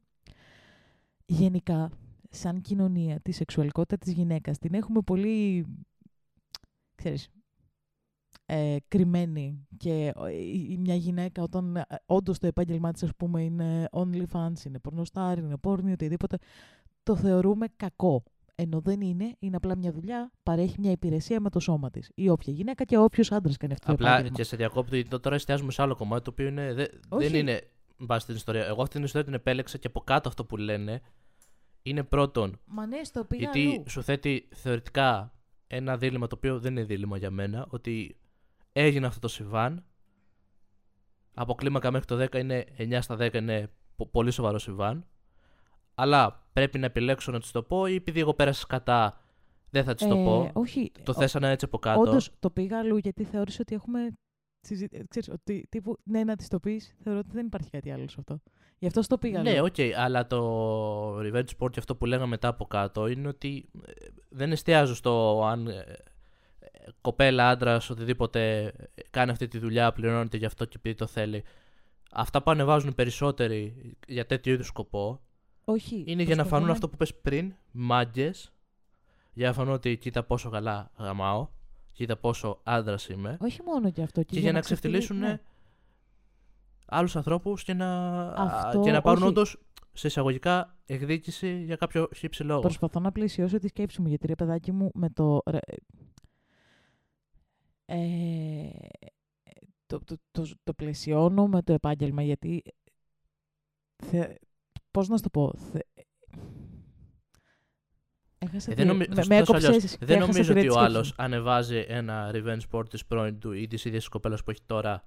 γενικά, σαν κοινωνία, τη σεξουαλικότητα της γυναίκας την έχουμε πολύ, ξέρεις, ε, κρυμμένη και ε, η- η- μια γυναίκα όταν ε, όντως το επάγγελμά της ας πούμε είναι OnlyFans, είναι πορνοστάρ, είναι πόρνη, οτιδήποτε, το θεωρούμε κακό. Ενώ δεν είναι, είναι απλά μια δουλειά, παρέχει μια υπηρεσία με το σώμα της. Ή όποια γυναίκα και όποιος άντρας κάνει αυτό το Απλά επάγγελμα. και σε διακόπτω, γιατί τώρα εστιάζουμε σε άλλο κομμάτι το οποίο είναι, δε- Όχι. δεν είναι βάση την ιστορία. Εγώ αυτή την ιστορία την επέλεξα και από κάτω αυτό που λένε είναι πρώτον Μα ναι, στο πήγα γιατί αλλού. σου θέτει θεωρητικά ένα δίλημα το οποίο δεν είναι δίλημα για μένα. Ότι έγινε αυτό το συμβάν. Από κλίμακα μέχρι το 10 είναι 9 στα 10 είναι πο- πολύ σοβαρό συμβάν. Αλλά πρέπει να επιλέξω να τη το πω ή επειδή εγώ πέρασα κατά δεν θα τη το Ε, πω. Όχι, Το θέσανα έτσι από κάτω. Όντως το πήγα αλλού γιατί θεώρησα ότι έχουμε. συζη- Ξέρεις, ότι τύπου ναι, να τη το πεις, θεωρώ ότι δεν υπάρχει κάτι άλλο σε αυτό. Γι' αυτό στο πήγα Ναι, αλλού. οκ, αλλά το revenge porn και αυτό που λέγαμε μετά από κάτω είναι ότι ε, δεν εστιάζω στο αν ε, ε, κοπέλα, άντρα, οτιδήποτε ε, κάνει αυτή τη δουλειά, πληρώνεται γι' αυτό και επειδή το θέλει. Αυτά που ανεβάζουν περισσότεροι για τέτοιο είδους σκοπό Όχι. είναι για να προσπαθώ φανούν αυτό που πες πριν, μάγκες, για να φανούν ότι κοίτα πόσο καλά γαμάω, κοίτα πόσο άντρας είμαι, Όχι μόνο για αυτό. Και, και για να ξεφτυλί- ξεφτυλίσουν ναι. άλλους ανθρώπους και να, Αυτό, και να πάρουν όχι. όντως σε εισαγωγικά εκδίκηση για κάποιο χύψη λόγο. Προσπαθώ να πλαισιώσω τη σκέψη μου γιατί ρε παιδάκι μου με το. ρε, ε, το, το, το, το πλαισιώνω με το επάγγελμα γιατί. Θε, πώς να σου το πω. Θε, έχασα Ε, τη- δεν νομι- με, θα σου με το πω έκοψες αλλιώς. και δεν έχασα νομίζω τη ότι ρέτη ο σκέψη άλλος μου. ανεβάζει ένα revenge sport της πρώην του ή της ίδιας κοπέλας που έχει τώρα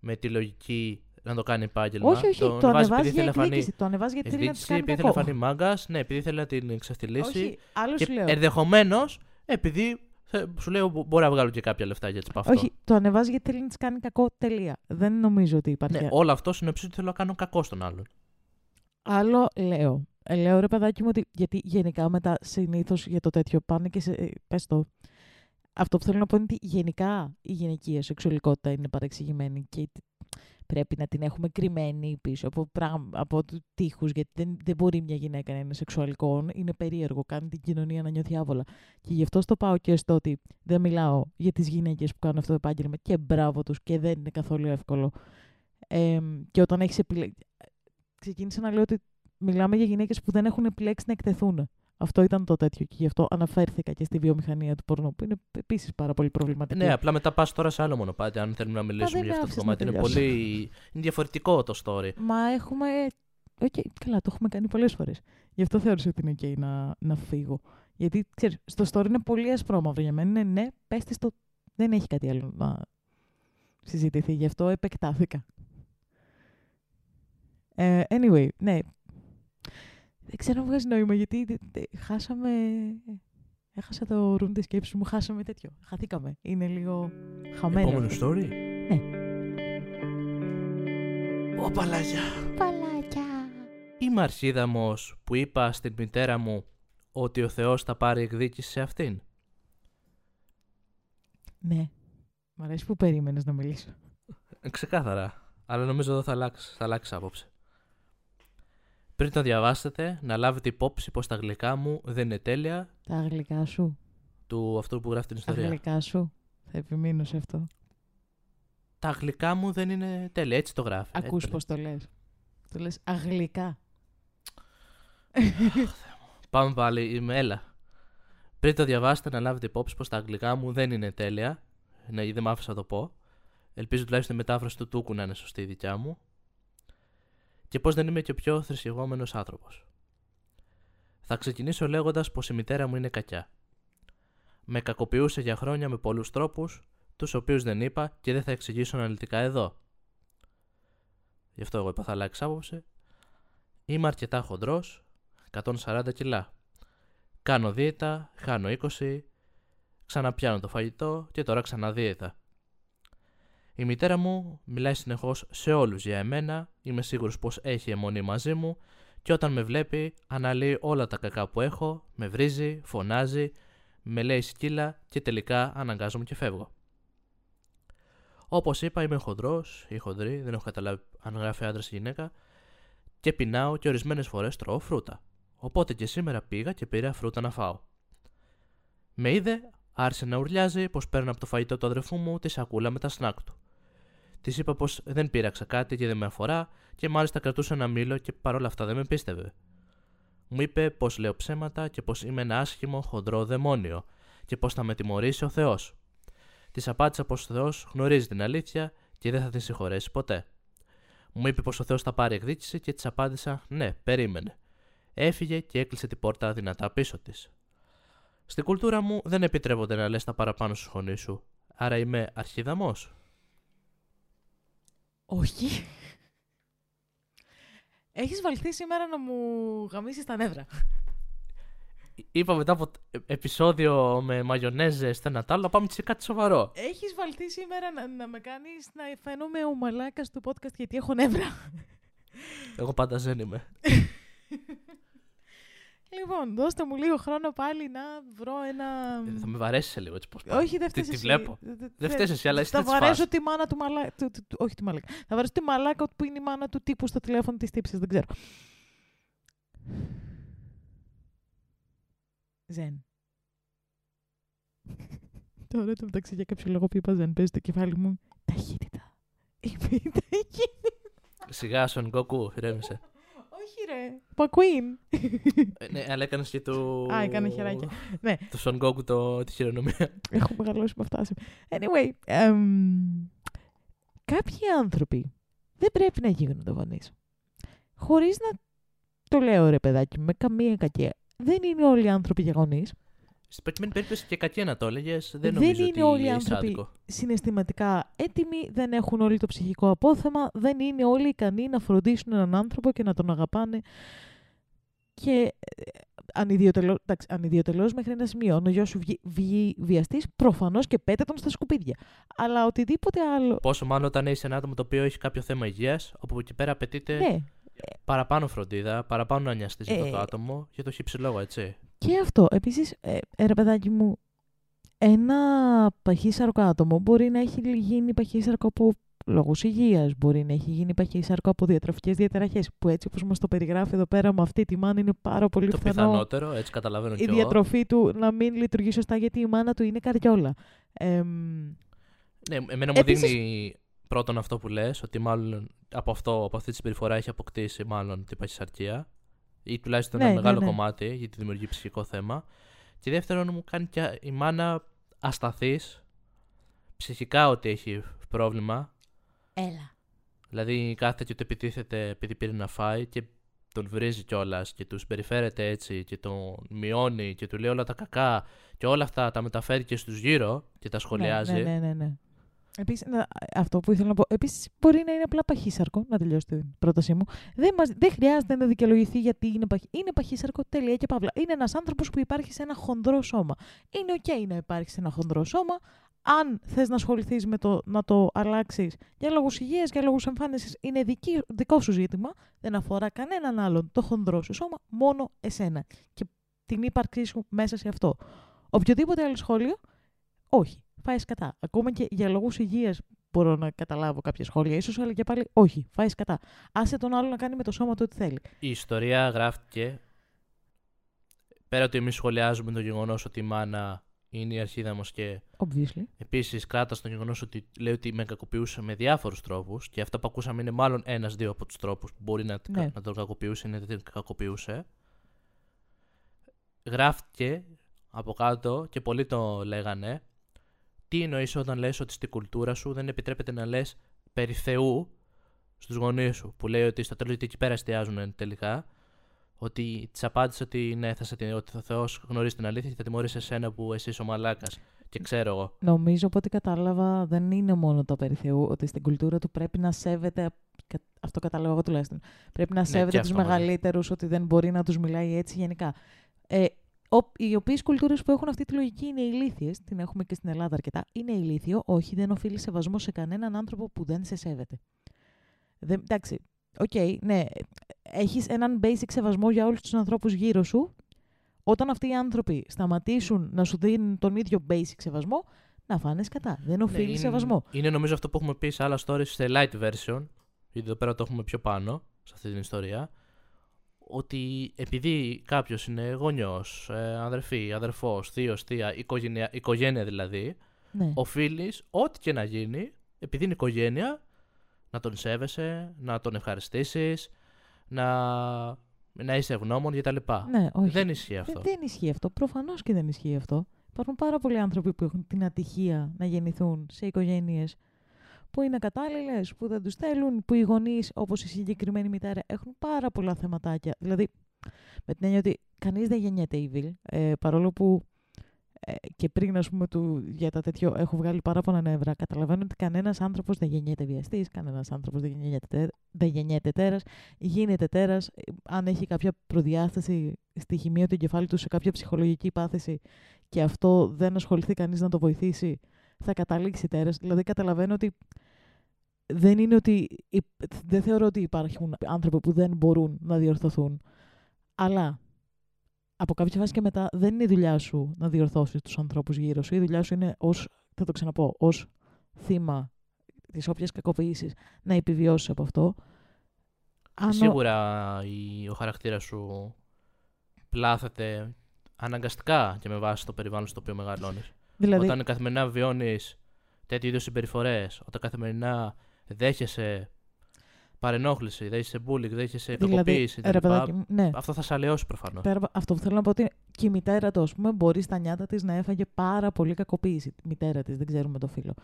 με τη λογική να το κάνει επάγγελμα. Όχι, όχι, το, το ανεβάζει για θέλει να φανεί εκδίκηση. Το ανεβάζει γιατί θέλει να της εκδίκηση, κάνει επειδή θέλει να κακό. φανεί μάγκας, ναι, επειδή θέλει να την ξεφτυλίσει. Όχι, άλλος Και σου λέω. ενδεχομένως, επειδή θε- σου λέω μπο- μπορεί να βγάλω και κάποια λεφτά για από αυτό. Όχι, το ανεβάζει γιατί θέλει να της κάνει κακό. Τελεία. Δεν νομίζω ότι υπάρχει. Ναι, όλο αυτό συνοψίζει ότι θέλω να κάνω κακό στον άλλον. Άλλο λέω. Ε, λέω ρε παιδάκι μου ότι γιατί γενικά μετά συνήθως για το τέτοιο πάνε και σε. ε, Πες το. Αυτό που θέλω να πω είναι ότι γενικά η γυναικεία σεξουαλικότητα είναι παρεξηγημένη και τ- πρέπει να την έχουμε κρυμμένη πίσω από, πράγμα, από του τείχους, γιατί δεν, δεν μπορεί μια γυναίκα να είναι σεξουαλικό, είναι περίεργο, κάνει την κοινωνία να νιώθει άβολα. Και γι' αυτό στο πάω και στο ότι δεν μιλάω για τις γυναίκες που κάνουν αυτό το επάγγελμα και μπράβο τους και δεν είναι καθόλου εύκολο. Ε, και όταν έχεις επιλέξει... Ξεκίνησα να λέω ότι μιλάμε για γυναίκες που δεν έχουν επιλέξει να εκτεθούν. Αυτό ήταν το τέτοιο και γι' αυτό αναφέρθηκα και στη βιομηχανία του πορνό, που είναι επίσης πάρα πολύ προβληματικό. Ναι, απλά μετά πας τώρα σε άλλο μονοπάτι, αν θέλουμε να μιλήσουμε δεν για αυτό το άφησες να κομμάτι. Είναι τελειώσω. πολύ. Είναι διαφορετικό το story. Μα έχουμε. Οκ, καλά, το έχουμε κάνει πολλές φορές. Γι' αυτό θεώρησα ότι είναι OK να, να φύγω. Γιατί ξέρεις, στο story είναι πολύ ασπρόμαυρο για μένα. Είναι ναι, πες της το. Δεν έχει κάτι άλλο να συζητηθεί. Γι' αυτό επεκτάθηκα. Ε, anyway, ναι. Δεν ξέρω αν βγάζει νόημα γιατί τε- τε- χάσαμε. Έχασα το room τη σκέψη μου, χάσαμε τέτοιο. Χαθήκαμε. Είναι λίγο χαμένο. Επόμενο story; Ναι. Ω παλάκια. Παλάκια. Είμαι αρχίδαμος που είπα στην μητέρα μου ότι ο Θεός θα πάρει εκδίκηση σε αυτήν. Ναι. Μ' αρέσει που περίμενες να μιλήσω. Ε, Ξεκάθαρα. Αλλά νομίζω εδώ θα αλλάξει, θα αλλάξει άποψη. Πριν το διαβάσετε, να λάβετε υπόψη πως τα αγγλικά μου δεν είναι τέλεια Τα αγγλικά σου. του αυτού που γράφει την Τα ιστορία. αγγλικά σου. Θα επιμείνω σε αυτό. Τα αγγλικά μου δεν είναι τέλεια, έτσι το γράφει. έτσι Ακούς το λέει. πώς το λες. Το λες αγγλικά. Πάμε πάλι, είμαι έλα. Πριν το διαβάσετε, να λάβετε υπόψη πως τα αγγλικά μου δεν είναι τέλεια. Ναι, δεν μ' άφησα να το πω. Ελπίζω τουλάχιστον η μετάφραση του Τούκου να είναι σωστή η δικιά μου. Και πως δεν είμαι και ο πιο θρησκευόμενος άνθρωπος. Θα ξεκινήσω λέγοντας πως η μητέρα μου είναι κακιά. Με κακοποιούσε για χρόνια με πολλούς τρόπους, τους οποίους δεν είπα και δεν θα εξηγήσω αναλυτικά εδώ. Γι' αυτό εγώ είπα θα αλλάξεις άποψη. Είμαι αρκετά χοντρός, 140 κιλά. Κάνω δίαιτα, χάνω 20, ξαναπιάνω το φαγητό και τώρα ξανά δίαιτα. Η μητέρα μου μιλάει συνεχώς σε όλους για εμένα, είμαι σίγουρος πως έχει αιμονή μαζί μου και όταν με βλέπει αναλύει όλα τα κακά που έχω, με βρίζει, φωνάζει, με λέει σκύλα και τελικά αναγκάζομαι και φεύγω. Όπως είπα είμαι χοντρός ή χοντρή, δεν έχω καταλάβει αν γράφει άντρας ή γυναίκα και πεινάω και ορισμένες φορές τρώω φρούτα. Οπότε και σήμερα πήγα και πήρα φρούτα να φάω. Με είδε, άρχισε να ουρλιάζει πως παίρνω από το φαγητό του αδερφού μου τη σακούλα με τα σνακ του. Της είπα πως δεν πήραξα κάτι και δεν με αφορά και μάλιστα κρατούσε ένα μήλο και παρόλα αυτά δεν με πίστευε. Μου είπε πως λέω ψέματα και πως είμαι ένα άσχημο χοντρό δαιμόνιο και πως θα με τιμωρήσει ο Θεός. Της απάντησα πως ο Θεός γνωρίζει την αλήθεια και δεν θα την συγχωρέσει ποτέ. Μου είπε πως ο Θεός θα πάρει εκδίκηση και της απάντησα ναι, περίμενε. Έφυγε και έκλεισε την πόρτα δυνατά πίσω της. Στην κουλτούρα μου δεν επιτρέπονται να λες τα παραπάνω στους γονείς σου. Άρα είμαι αρχίδαμος. Όχι. Έχεις βαλθεί σήμερα να μου γαμίσεις τα νεύρα. Είπα μετά από ε- επεισόδιο με μαγιονέζες στο ένα τ' άλλο, να πάμε σε κάτι σοβαρό. Έχεις βαλθεί σήμερα να, να με κάνεις να φαίνομαι ο μαλάκας του podcast γιατί έχω νεύρα. Εγώ πάντα δεν είμαι. [LAUGHS] Λοιπόν, δώστε μου λίγο χρόνο πάλι να βρω ένα... Ε, Θα με βαρέσει σε λίγο έτσι πώς πάει. Όχι, δεν Τι- φταίς τη εσύ. βλέπω. Δε- δε- Δεν θε- φταίς εσύ, αλλά εσύ Θα δεν της βαρέσω φας. τη μάνα του μαλάκα. Του, του- του- όχι τη μαλάκα. Θα βαρέσω τη μαλάκα που είναι η μάνα του τύπου στο τηλέφωνο της τύψη. Δεν ξέρω. Ζεν. [LAUGHS] Τώρα το μεταξύ για κάποιο λόγο που είπα Ζεν, παίζει το κεφάλι μου. Ταχύτητα. Είπε [LAUGHS] η ταχύτητα. Σιγά, Son Goku, ηρέμησε. Όχι ρε. Πακουίν. Ε, ναι, αλλά έκανες και του... Α, έκανε χεράκια. Ναι. Του Son Goku το... τη χειρονομία. Έχω μεγαλώσει με αυτά. Anyway, εμ, κάποιοι άνθρωποι δεν πρέπει να γίνονται γονείς. Χωρίς να το λέω ρε παιδάκι, με καμία κακία. Δεν είναι όλοι οι άνθρωποι για γονείς. Στην προκειμένη περίπτωση και κακή να το έλεγες, δεν Δεν νομίζω είναι ότι όλοι οι είναι άνθρωποι άδικο. συναισθηματικά έτοιμοι, δεν έχουν όλοι το ψυχικό απόθεμα, δεν είναι όλοι ικανοί να φροντίσουν έναν άνθρωπο και να τον αγαπάνε. Και ε, ανιδιοτελώ- εντάξει, ανιδιοτελώς μέχρι ένα σημείο. Αν ο γιος σου βγει, βγει βιαστής, προφανώς και πέτε τον στα σκουπίδια. Αλλά οτιδήποτε άλλο... Πόσο μάλλον όταν είσαι ένα άτομο το οποίο έχει κάποιο θέμα υγείας, όπου εκεί πέρα απαιτείται Ναι, παραπάνω φροντίδα, παραπάνω να νοιαστεί για αυτό το Ε, άτομο για το χύψη λόγο, έτσι. Και αυτό. Επίσης, ε, ε, ρε παιδάκι μου, ένα παχύσαρκο άτομο μπορεί να έχει γίνει παχύσαρκο από λόγους υγείας, μπορεί να έχει γίνει παχύσαρκο από διατροφικές διαταραχές, που έτσι όπως μας το περιγράφει εδώ πέρα με αυτή τη μάνα είναι πάρα πολύ Το πιθανό πιθανότερο, έτσι καταλαβαίνω η κι εγώ. διατροφή του να μην λειτουργεί σωστά γιατί η μάνα του είναι καριόλα. Εμ, Ναι, εμένα μου Επίσης- δείχνει πρώτον αυτό που λες, ότι μάλλον από, αυτό, από αυτή τη συμπεριφορά έχει αποκτήσει μάλλον την παχυσαρκία ή τουλάχιστον Ναι, ένα ναι, μεγάλο ναι. κομμάτι γιατί δημιουργεί ψυχικό θέμα. Και δεύτερον μου κάνει και η μάνα ασταθής, ψυχικά ότι έχει πρόβλημα, Έλα. δηλαδή κάθεται και του επιτίθεται επειδή πήρε να φάει και τον βρίζει κιόλας και τους συμπεριφέρεται έτσι και τον μειώνει και του λέει όλα τα κακά και όλα αυτά τα μεταφέρει και στους γύρω και τα σχολιάζει. Ναι, ναι, ναι, ναι. Επίσης, να- αυτό που ήθελα να πω. Επίσης, μπορεί να είναι απλά παχύσαρκο, να τελειώσει την πρότασή μου. Δεν, μας, δεν χρειάζεται να δικαιολογηθεί γιατί είναι, παχύ, είναι παχύσαρκο, τελεία και παύλα. Είναι ένας άνθρωπος που υπάρχει σε ένα χονδρό σώμα. Είναι OK να υπάρχει σε ένα χονδρό σώμα. Αν θες να ασχοληθείς με το να το αλλάξεις για λόγους υγείας, για λόγους εμφάνισης, είναι δική, δικό σου ζήτημα. Δεν αφορά κανέναν άλλον το χονδρό σου σώμα, μόνο εσένα. Και την ύπαρξή σου μέσα σε αυτό. Οποιοδήποτε άλλο σχόλιο, όχι. Φάει κατά. Ακόμα και για λόγους υγείας μπορώ να καταλάβω κάποια σχόλια, ίσως, αλλά και πάλι όχι. Φάει κατά. Άσε τον άλλο να κάνει με το σώμα του ό,τι θέλει. Η ιστορία γράφτηκε πέρα ότι εμείς σχολιάζουμε το γεγονός ότι η μάνα είναι η αρχίδα μας και Obviously. επίσης κράτα στο γεγονός ότι λέει ότι με κακοποιούσε με διάφορους τρόπους και αυτό που ακούσαμε είναι μάλλον ένας-δύο από τους τρόπους που μπορεί να, Ναι. να τον κακοποιούσε ή να δεν την κακοποιούσε. Γράφτηκε από κάτω και πολλοί το λέγανε τι εννοείς όταν λες ότι στην κουλτούρα σου δεν επιτρέπεται να λες περί Θεού στους γονείς σου που λέει ότι στα τέλος γιατί εκεί πέρα εστιάζουν τελικά ότι της απάντησε ότι ναι, θα σε, την- ότι ο Θεός γνωρίζει την αλήθεια και θα τιμωρήσει εσένα που εσύ είσαι ο μαλάκας. Και ξέρω εγώ. Νομίζω από ό,τι κατάλαβα δεν είναι μόνο το περί Θεού, ότι στην κουλτούρα του πρέπει να σέβεται. κα- Αυτό κατάλαβα εγώ τουλάχιστον. Πρέπει να Ναι, και σέβεται τους αυτό μαζί. μεγαλύτερους, ότι δεν μπορεί να τους μιλάει έτσι γενικά. Ε, ο- οι όποιες κουλτούρες που έχουν αυτή τη λογική είναι ηλίθιες, την έχουμε και στην Ελλάδα αρκετά. Είναι ηλίθιο, όχι, δεν οφείλεις σεβασμό σε κανέναν άνθρωπο που δεν σε σέβεται. Δεν, εντάξει, οκ, ναι, έχεις έναν basic σεβασμό για όλους τους ανθρώπους γύρω σου. Όταν αυτοί οι άνθρωποι σταματήσουν να σου δίνουν τον ίδιο basic σεβασμό, να φάνε σκατά. Δεν οφείλεις Ναι, είναι, σεβασμό. Είναι νομίζω αυτό που έχουμε πει σε άλλα stories σε light version. Γιατί εδώ πέρα το έχουμε πιο πάνω σε αυτή την ιστορία. Ότι επειδή κάποιος είναι γονιός, αδερφή, αδερφός, θείος, θεία, οικογένεια, οικογένεια δηλαδή, Ναι. οφείλεις ό,τι και να γίνει, επειδή είναι οικογένεια, να τον σέβεσαι, να τον ευχαριστήσεις, να, να είσαι ευγνώμων κτλ. ναι, όχι. Δεν ισχύει αυτό. Δεν, δεν ισχύει αυτό. Προφανώς και δεν ισχύει αυτό. Υπάρχουν πάρα πολλοί άνθρωποι που έχουν την ατυχία να γεννηθούν σε οικογένειες που είναι κατάλληλες, που δεν τους θέλουν, που οι γονείς, όπως η συγκεκριμένη μητέρα, έχουν πάρα πολλά θεματάκια. Δηλαδή, με την έννοια ότι κανείς δεν γεννιέται evil, ε, παρόλο που ε, και πριν, ας πούμε, του, για τα τέτοιο έχω βγάλει πάρα πολλά νεύρα. Καταλαβαίνω ότι κανένας άνθρωπος δεν γεννιέται βιαστής, κανένας άνθρωπος δεν γεννιέται, τε- δεν γεννιέται τέρας. Γίνεται τέρας αν έχει κάποια προδιάσταση στη χημεία του εγκεφάλου του σε κάποια ψυχολογική πάθηση και αυτό δεν ασχοληθεί κανείς να το βοηθήσει, θα καταλήξει τέρας. Δηλαδή, καταλαβαίνω ότι δεν είναι ότι. υπ- Δεν θεωρώ ότι υπάρχουν άνθρωποι που δεν μπορούν να διορθωθούν. Αλλά από κάποια φάση και μετά δεν είναι η δουλειά σου να διορθώσεις τους ανθρώπους γύρω σου. Η δουλειά σου είναι ως, θα το ξαναπώ, ως θύμα της όποιας κακοποίησης να επιβιώσεις από αυτό. Αν ο- Σίγουρα η- ο χαρακτήρας σου πλάθεται αναγκαστικά και με βάση το περιβάλλον στο οποίο μεγαλώνεις. δηλαδή, Όταν καθημερινά βιώνεις τέτοιου είδους συμπεριφορές, όταν καθημερινά δέχεσαι παρενόχληση, δέχεσαι bullying, δέχεσαι δηλαδή, κακοποίηση ρε κτλ. παιδάκι μου, ναι, Αυτό θα σε αλλοιώσει προφανώς. Πέρα από αυτό που θέλω να πω ότι και η μητέρα του, ας πούμε, μπορεί στα νιάτα της να έφαγε πάρα πολύ κακοποίηση. Η μητέρα της, δεν ξέρουμε το φίλο.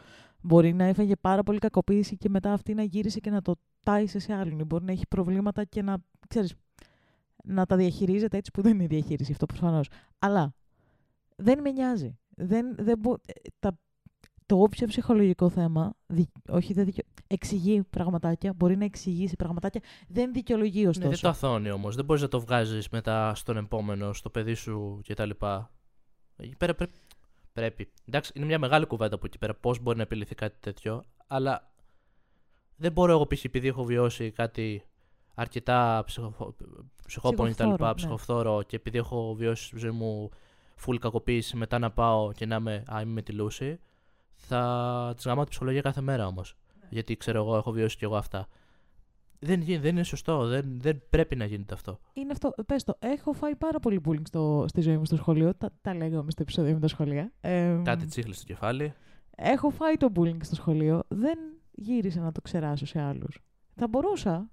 Μπορεί να έφαγε πάρα πολύ κακοποίηση και μετά αυτή να γύρισε και να το τάισε σε άλλον. Ή Μπορεί να έχει προβλήματα και να, ξέρεις, να τα διαχειρίζεται έτσι που δεν είναι διαχείριση αυτό προφανώς. Αλλά δεν με νοιάζει. Δεν, δεν μπο- ε, τα, το όποιο ψυχολογικό θέμα, δι- όχι δεν δικαι... εξηγεί πραγματάκια, μπορεί να εξηγήσει πραγματάκια, δεν δικαιολογεί Ναι, ωστόσο. δεν το αθώνει όμως. Δεν μπορείς να το βγάζεις μετά στον επόμενο, στο παιδί σου κτλ. Εκεί πέρα πρέ- πρέπει. Εντάξει, είναι μια μεγάλη κουβέντα από εκεί πέρα πώς μπορεί να επιληθεί κάτι τέτοιο, αλλά δεν μπορώ εγώ π.χ. επειδή έχω βιώσει κάτι αρκετά ψυχοφο... ψυχόπονη κτλ. Ψυχοφθόρο, ναι. Ψυχοφθόρο και επειδή έχω βιώσει στη ζωή μου full κακοποίηση, μετά να πάω και να είμαι, α, είμαι με τη Λούση, θα τη γαμάω τη ψυχολογία κάθε μέρα όμως. Γιατί ξέρω εγώ, έχω βιώσει κι εγώ αυτά. Δεν, γι- δεν είναι σωστό. Δεν, δεν πρέπει να γίνεται αυτό. Είναι αυτό. Πες το, έχω φάει πάρα πολύ bullying στο, στη ζωή μου στο σχολείο. Τα, τα λέγαμε στο επεισόδιο με τα σχολεία. Ε, Κάτι τσίχλες στο κεφάλι. Έχω φάει το bullying στο σχολείο. Δεν γύρισα να το ξεράσω σε άλλους. Θα μπορούσα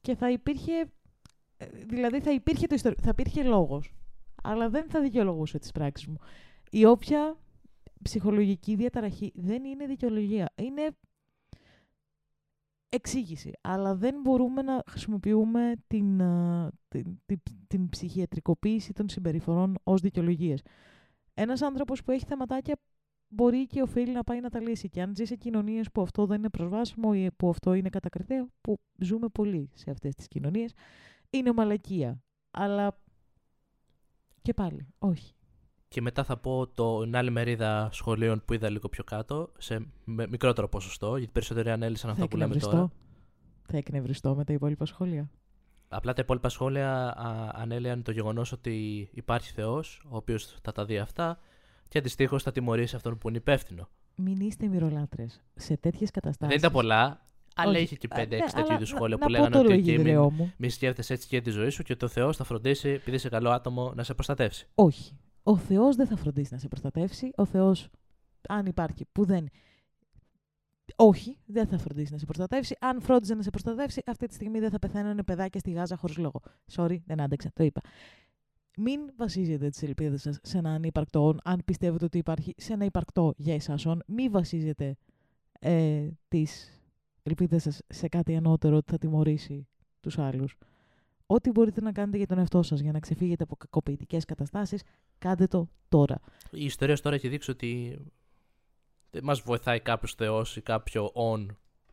και θα υπήρχε... ε, Δηλαδή θα υπήρχε, το ιστορ... θα υπήρχε λόγος. Αλλά δεν θα δικαιολογούσε τις πράξεις μου. Η όποια ψυχολογική διαταραχή δεν είναι δικαιολογία. Είναι εξήγηση. Αλλά δεν μπορούμε να χρησιμοποιούμε την, α, την, την, την ψυχιατρικοποίηση των συμπεριφορών ως δικαιολογίες. Ένας άνθρωπος που έχει θεματάκια μπορεί και οφείλει να πάει να τα λύσει. Και αν ζει σε κοινωνίες που αυτό δεν είναι προσβάσιμο ή που αυτό είναι κατακριτέο, που ζούμε πολύ σε αυτές τις κοινωνίες, είναι μαλακία. Αλλά. Και πάλι, όχι. Και μετά θα πω το, την άλλη μερίδα σχολείων που είδα λίγο πιο κάτω, σε με- μικρότερο ποσοστό, γιατί περισσότεροι ανέλησαν θα αυτά που λέμε τώρα. εκνευριστώ. Θα εκνευριστώ με τα υπόλοιπα σχόλια. Απλά τα υπόλοιπα σχόλια α, ανέλυαν το γεγονός ότι υπάρχει Θεός, ο οποίος θα τα δει αυτά και αντιστοίχως θα τιμωρήσει αυτόν που είναι υπεύθυνο. Μην είστε μυρολάτρες. Σε τέτοιες καταστάσει. Δεν ήταν πολλά, αλλά Όχι. είχε και Α, 5-6 ναι, τέτοιου αλλά είδους να- σχόλια να που πω λέγανε το ότι εκεί λογίδραιό μην, μου. μη σκέφτεσαι έτσι και τη ζωή σου και το Θεός θα φροντίσει, επειδή είσαι καλό άτομο, να σε προστατεύσει. Όχι. Ο Θεός δεν θα φροντίσει να σε προστατεύσει. Ο Θεός, αν υπάρχει, που δεν... Όχι, δεν θα φροντίσει να σε προστατεύσει. Αν φρόντιζε να σε προστατεύσει, αυτή τη στιγμή δεν θα πεθαίνουν παιδάκια στη Γάζα χωρίς λόγο. Sorry, δεν άντεξα, το είπα. Μην βασίζετε τις ελπίδες σας σε ένα ανύπαρκτο, αν πιστεύετε ότι υπάρχει σε ένα υπαρκτό για εσάς. ον. Μην βασίζετε ε, τις ελπίδες σας σε κάτι ανώτερο ότι θα τιμωρήσει τους άλλους. Ό,τι μπορείτε να κάνετε για τον εαυτό σας για να ξεφύγετε από κακοποιητικές καταστάσεις, κάντε το τώρα. Η ιστορία τώρα έχει δείξει ότι δεν μας βοηθάει κάποιος θεός ή κάποιο on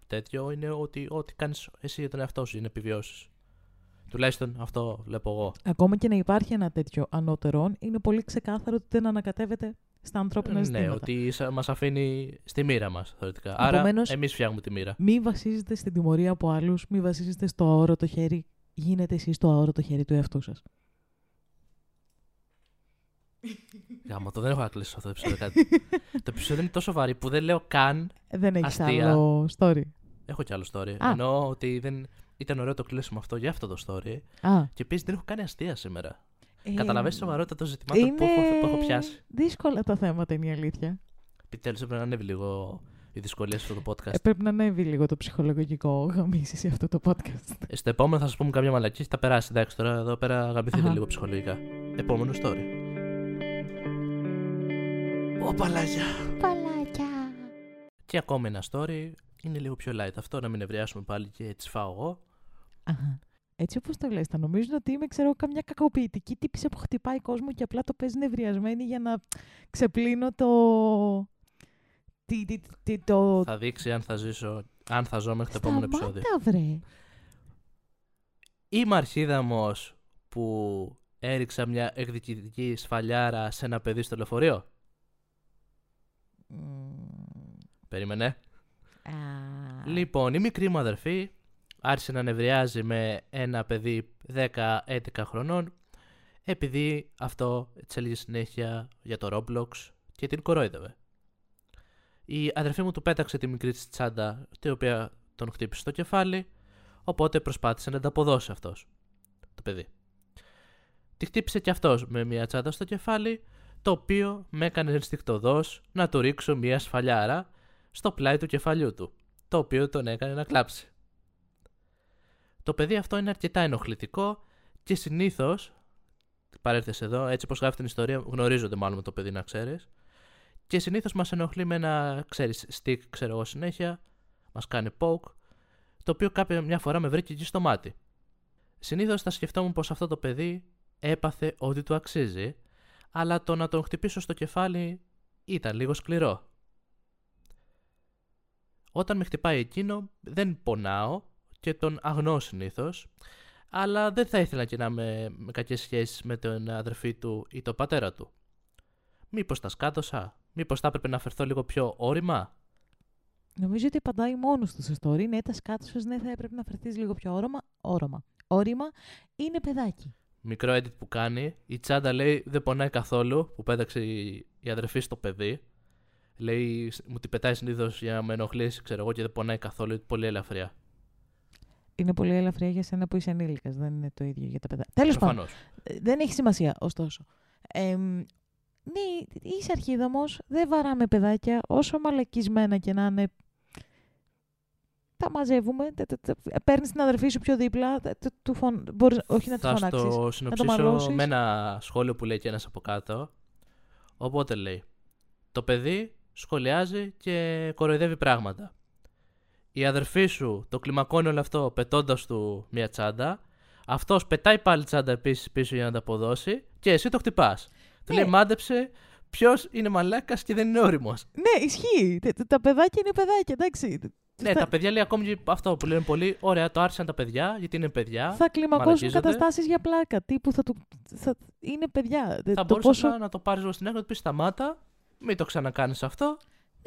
τέτοιο, είναι ότι ό,τι κάνεις εσύ για τον εαυτό σου είναι επιβιώσεις. Τουλάχιστον αυτό βλέπω εγώ. Ακόμα και να υπάρχει ένα τέτοιο ανώτερον, είναι πολύ ξεκάθαρο ότι δεν ανακατεύεται στα ανθρώπινα ναι, ζητήματα. ότι σα- μας αφήνει στη μοίρα μας θεωρητικά. Άρα Επομένως- εμείς φτιάχνουμε τη μοίρα. Μη βασίζεστε στην τιμωρία από άλλους, μη βασίζεστε στο αόρατο χέρι. Γίνετε εσείς το αόρατο χέρι του εαυτού σας. [LAUGHS] Γάμο, το δεν έχω να κλείσω αυτό το επεισόδιο κάτι. [LAUGHS] το επεισόδιο είναι τόσο βαρύ που δεν λέω καν. Δεν έχεις Αστεία. άλλο story. Έχω κι άλλο story. Α. Εννοώ ότι δεν... ήταν ωραίο το κλείσιμο αυτό για αυτό το story. Α, Και επίσης δεν έχω κάνει αστεία σήμερα. ε, Καταλαβαίνεις σοβαρότητα των ζητημάτων είναι που, έχω, που έχω πιάσει. δύσκολα τα θέματα, είναι η αλήθεια. Επιτέλους έπρεπε να ανέβει λίγο η δυσκολία σε αυτό το podcast. Ε, πρέπει να ανέβει λίγο το ψυχολογικό γαμίσι σε αυτό το podcast. Ε, Στο επόμενο θα σας πούμε καμιά μαλακή θα περάσει. Εντάξει, τώρα εδώ πέρα γαμπηθείτε Αχα. λίγο ψυχολογικά. Επόμενο story. Ω παλάκια. Παλάκια. Και ακόμη ένα story. Είναι λίγο πιο light αυτό, να μην ευριάσουμε πάλι και έτσι φάω εγώ. Αχα. Έτσι όπως το λες, θα νομίζουν ότι είμαι, ξέρω, καμιά κακοποιητική τύπησα που χτυπάει κόσμο και απλά το παίζει νευριασμένη για να ξεπλύνω το... Τι, τι, τι, το... Θα δείξει αν θα ζήσω, αν θα ζω μέχρι το επόμενο επεισόδιο. Σταμάτα, βρε. Είμαι αρχίδαμος που έριξα μια εκδικητική σφαλιάρα σε ένα παιδί στο λεωφορείο. Μμμ. Περίμενε. Α, Λοιπόν, η μικρή μου αδερφή άρχισε να νευριάζει με ένα παιδί 10-11 χρονών επειδή αυτό της έλεγε συνέχεια για το Roblox και την κορόιδευε. Η αδερφή μου του πέταξε τη μικρή της τσάντα την οποία τον χτύπησε στο κεφάλι οπότε προσπάθησε να ανταποδώσει αυτός το παιδί. Τη χτύπησε και αυτός με μια τσάντα στο κεφάλι το οποίο με έκανε ενστικτοδός να του ρίξω μια σφαλιάρα στο πλάι του κεφαλιού του το οποίο τον έκανε να κλάψει. Το παιδί αυτό είναι αρκετά ενοχλητικό και συνήθως. Παρέρθε εδώ, έτσι όπως γράφει την ιστορία, γνωρίζονται μάλλον με το παιδί να ξέρεις. Και συνήθως μας ενοχλεί με ένα, ξέρεις, stick, ξέρω εγώ συνέχεια, μας κάνει poke, το οποίο κάποια μια φορά με βρήκε εκεί στο μάτι. Συνήθως θα σκεφτόμουν πως αυτό το παιδί έπαθε ό,τι του αξίζει, αλλά το να τον χτυπήσω στο κεφάλι ήταν λίγο σκληρό. Όταν με χτυπάει εκείνο δεν πονάω και τον αγνώ συνήθως, αλλά δεν θα ήθελα και να είμαι με κακές σχέσεις με τον αδερφή του ή τον πατέρα του. Μήπως τα σκάτωσα, μήπως θα έπρεπε να φερθώ λίγο πιο όρημα; Νομίζω ότι απαντάει μόνος τους στο story. Ναι, τα σκάτωσες, ναι, θα έπρεπε να φερθείς λίγο πιο όρομα. Όρομα. Όρημα είναι παιδάκι. Μικρό edit που κάνει, η τσάντα λέει δεν πονάει καθόλου, που πέταξε η η αδερφή στο παιδί. Λέει, μου την πετάει συνήθως για να με ενοχλήσει, ξέρω εγώ, και δεν πονάει καθόλου, είναι πολύ ελαφριά. Είναι πολύ ελαφριά για σένα που είσαι ενήλικας. Δεν είναι το ίδιο για τα παιδάκια. Τέλος πάντων. Προφανώς. ε, Δεν έχει σημασία, ωστόσο. Ε, ναι, είσαι αρχίδαμος, δεν βαράμε παιδάκια, όσο μαλακισμένα και να είναι. Τα μαζεύουμε, παίρνεις την αδερφή σου πιο δίπλα, τε- τε- του φων... μπορείς, όχι να τη Θα φωνάξεις. στο συνοψίσω μαλώσεις. με ένα σχόλιο που λέει και ένας από κάτω. Οπότε λέει: Το παιδί σχολιάζει και κοροϊδεύει πράγματα. Η αδερφή σου το κλιμακώνει όλο αυτό πετώντας του μια τσάντα. Αυτός πετάει πάλι τσάντα επίσης πίσω για να τα αποδώσει και εσύ το χτυπάς. Του Ναι. λέει: Μάντεψε ποιος είναι μαλάκας και δεν είναι όριμος. Ναι, ισχύει. Τε- τε- Τα παιδάκια είναι παιδάκια, εντάξει. Ναι, θα, τα παιδιά λέει ακόμη και αυτό που λένε πολύ. Ωραία, το άρχισαν τα παιδιά γιατί είναι παιδιά. θα κλιμακώσουν μαλακίζονται. καταστάσεις για πλάκα. Τύπου θα του. Θα, είναι παιδιά. Δε- Θα το μπορούσε πόσο... απλά να το πάρεις λίγο στην άκρη να του πεις σταμάτα, μην το ξανακάνεις αυτό.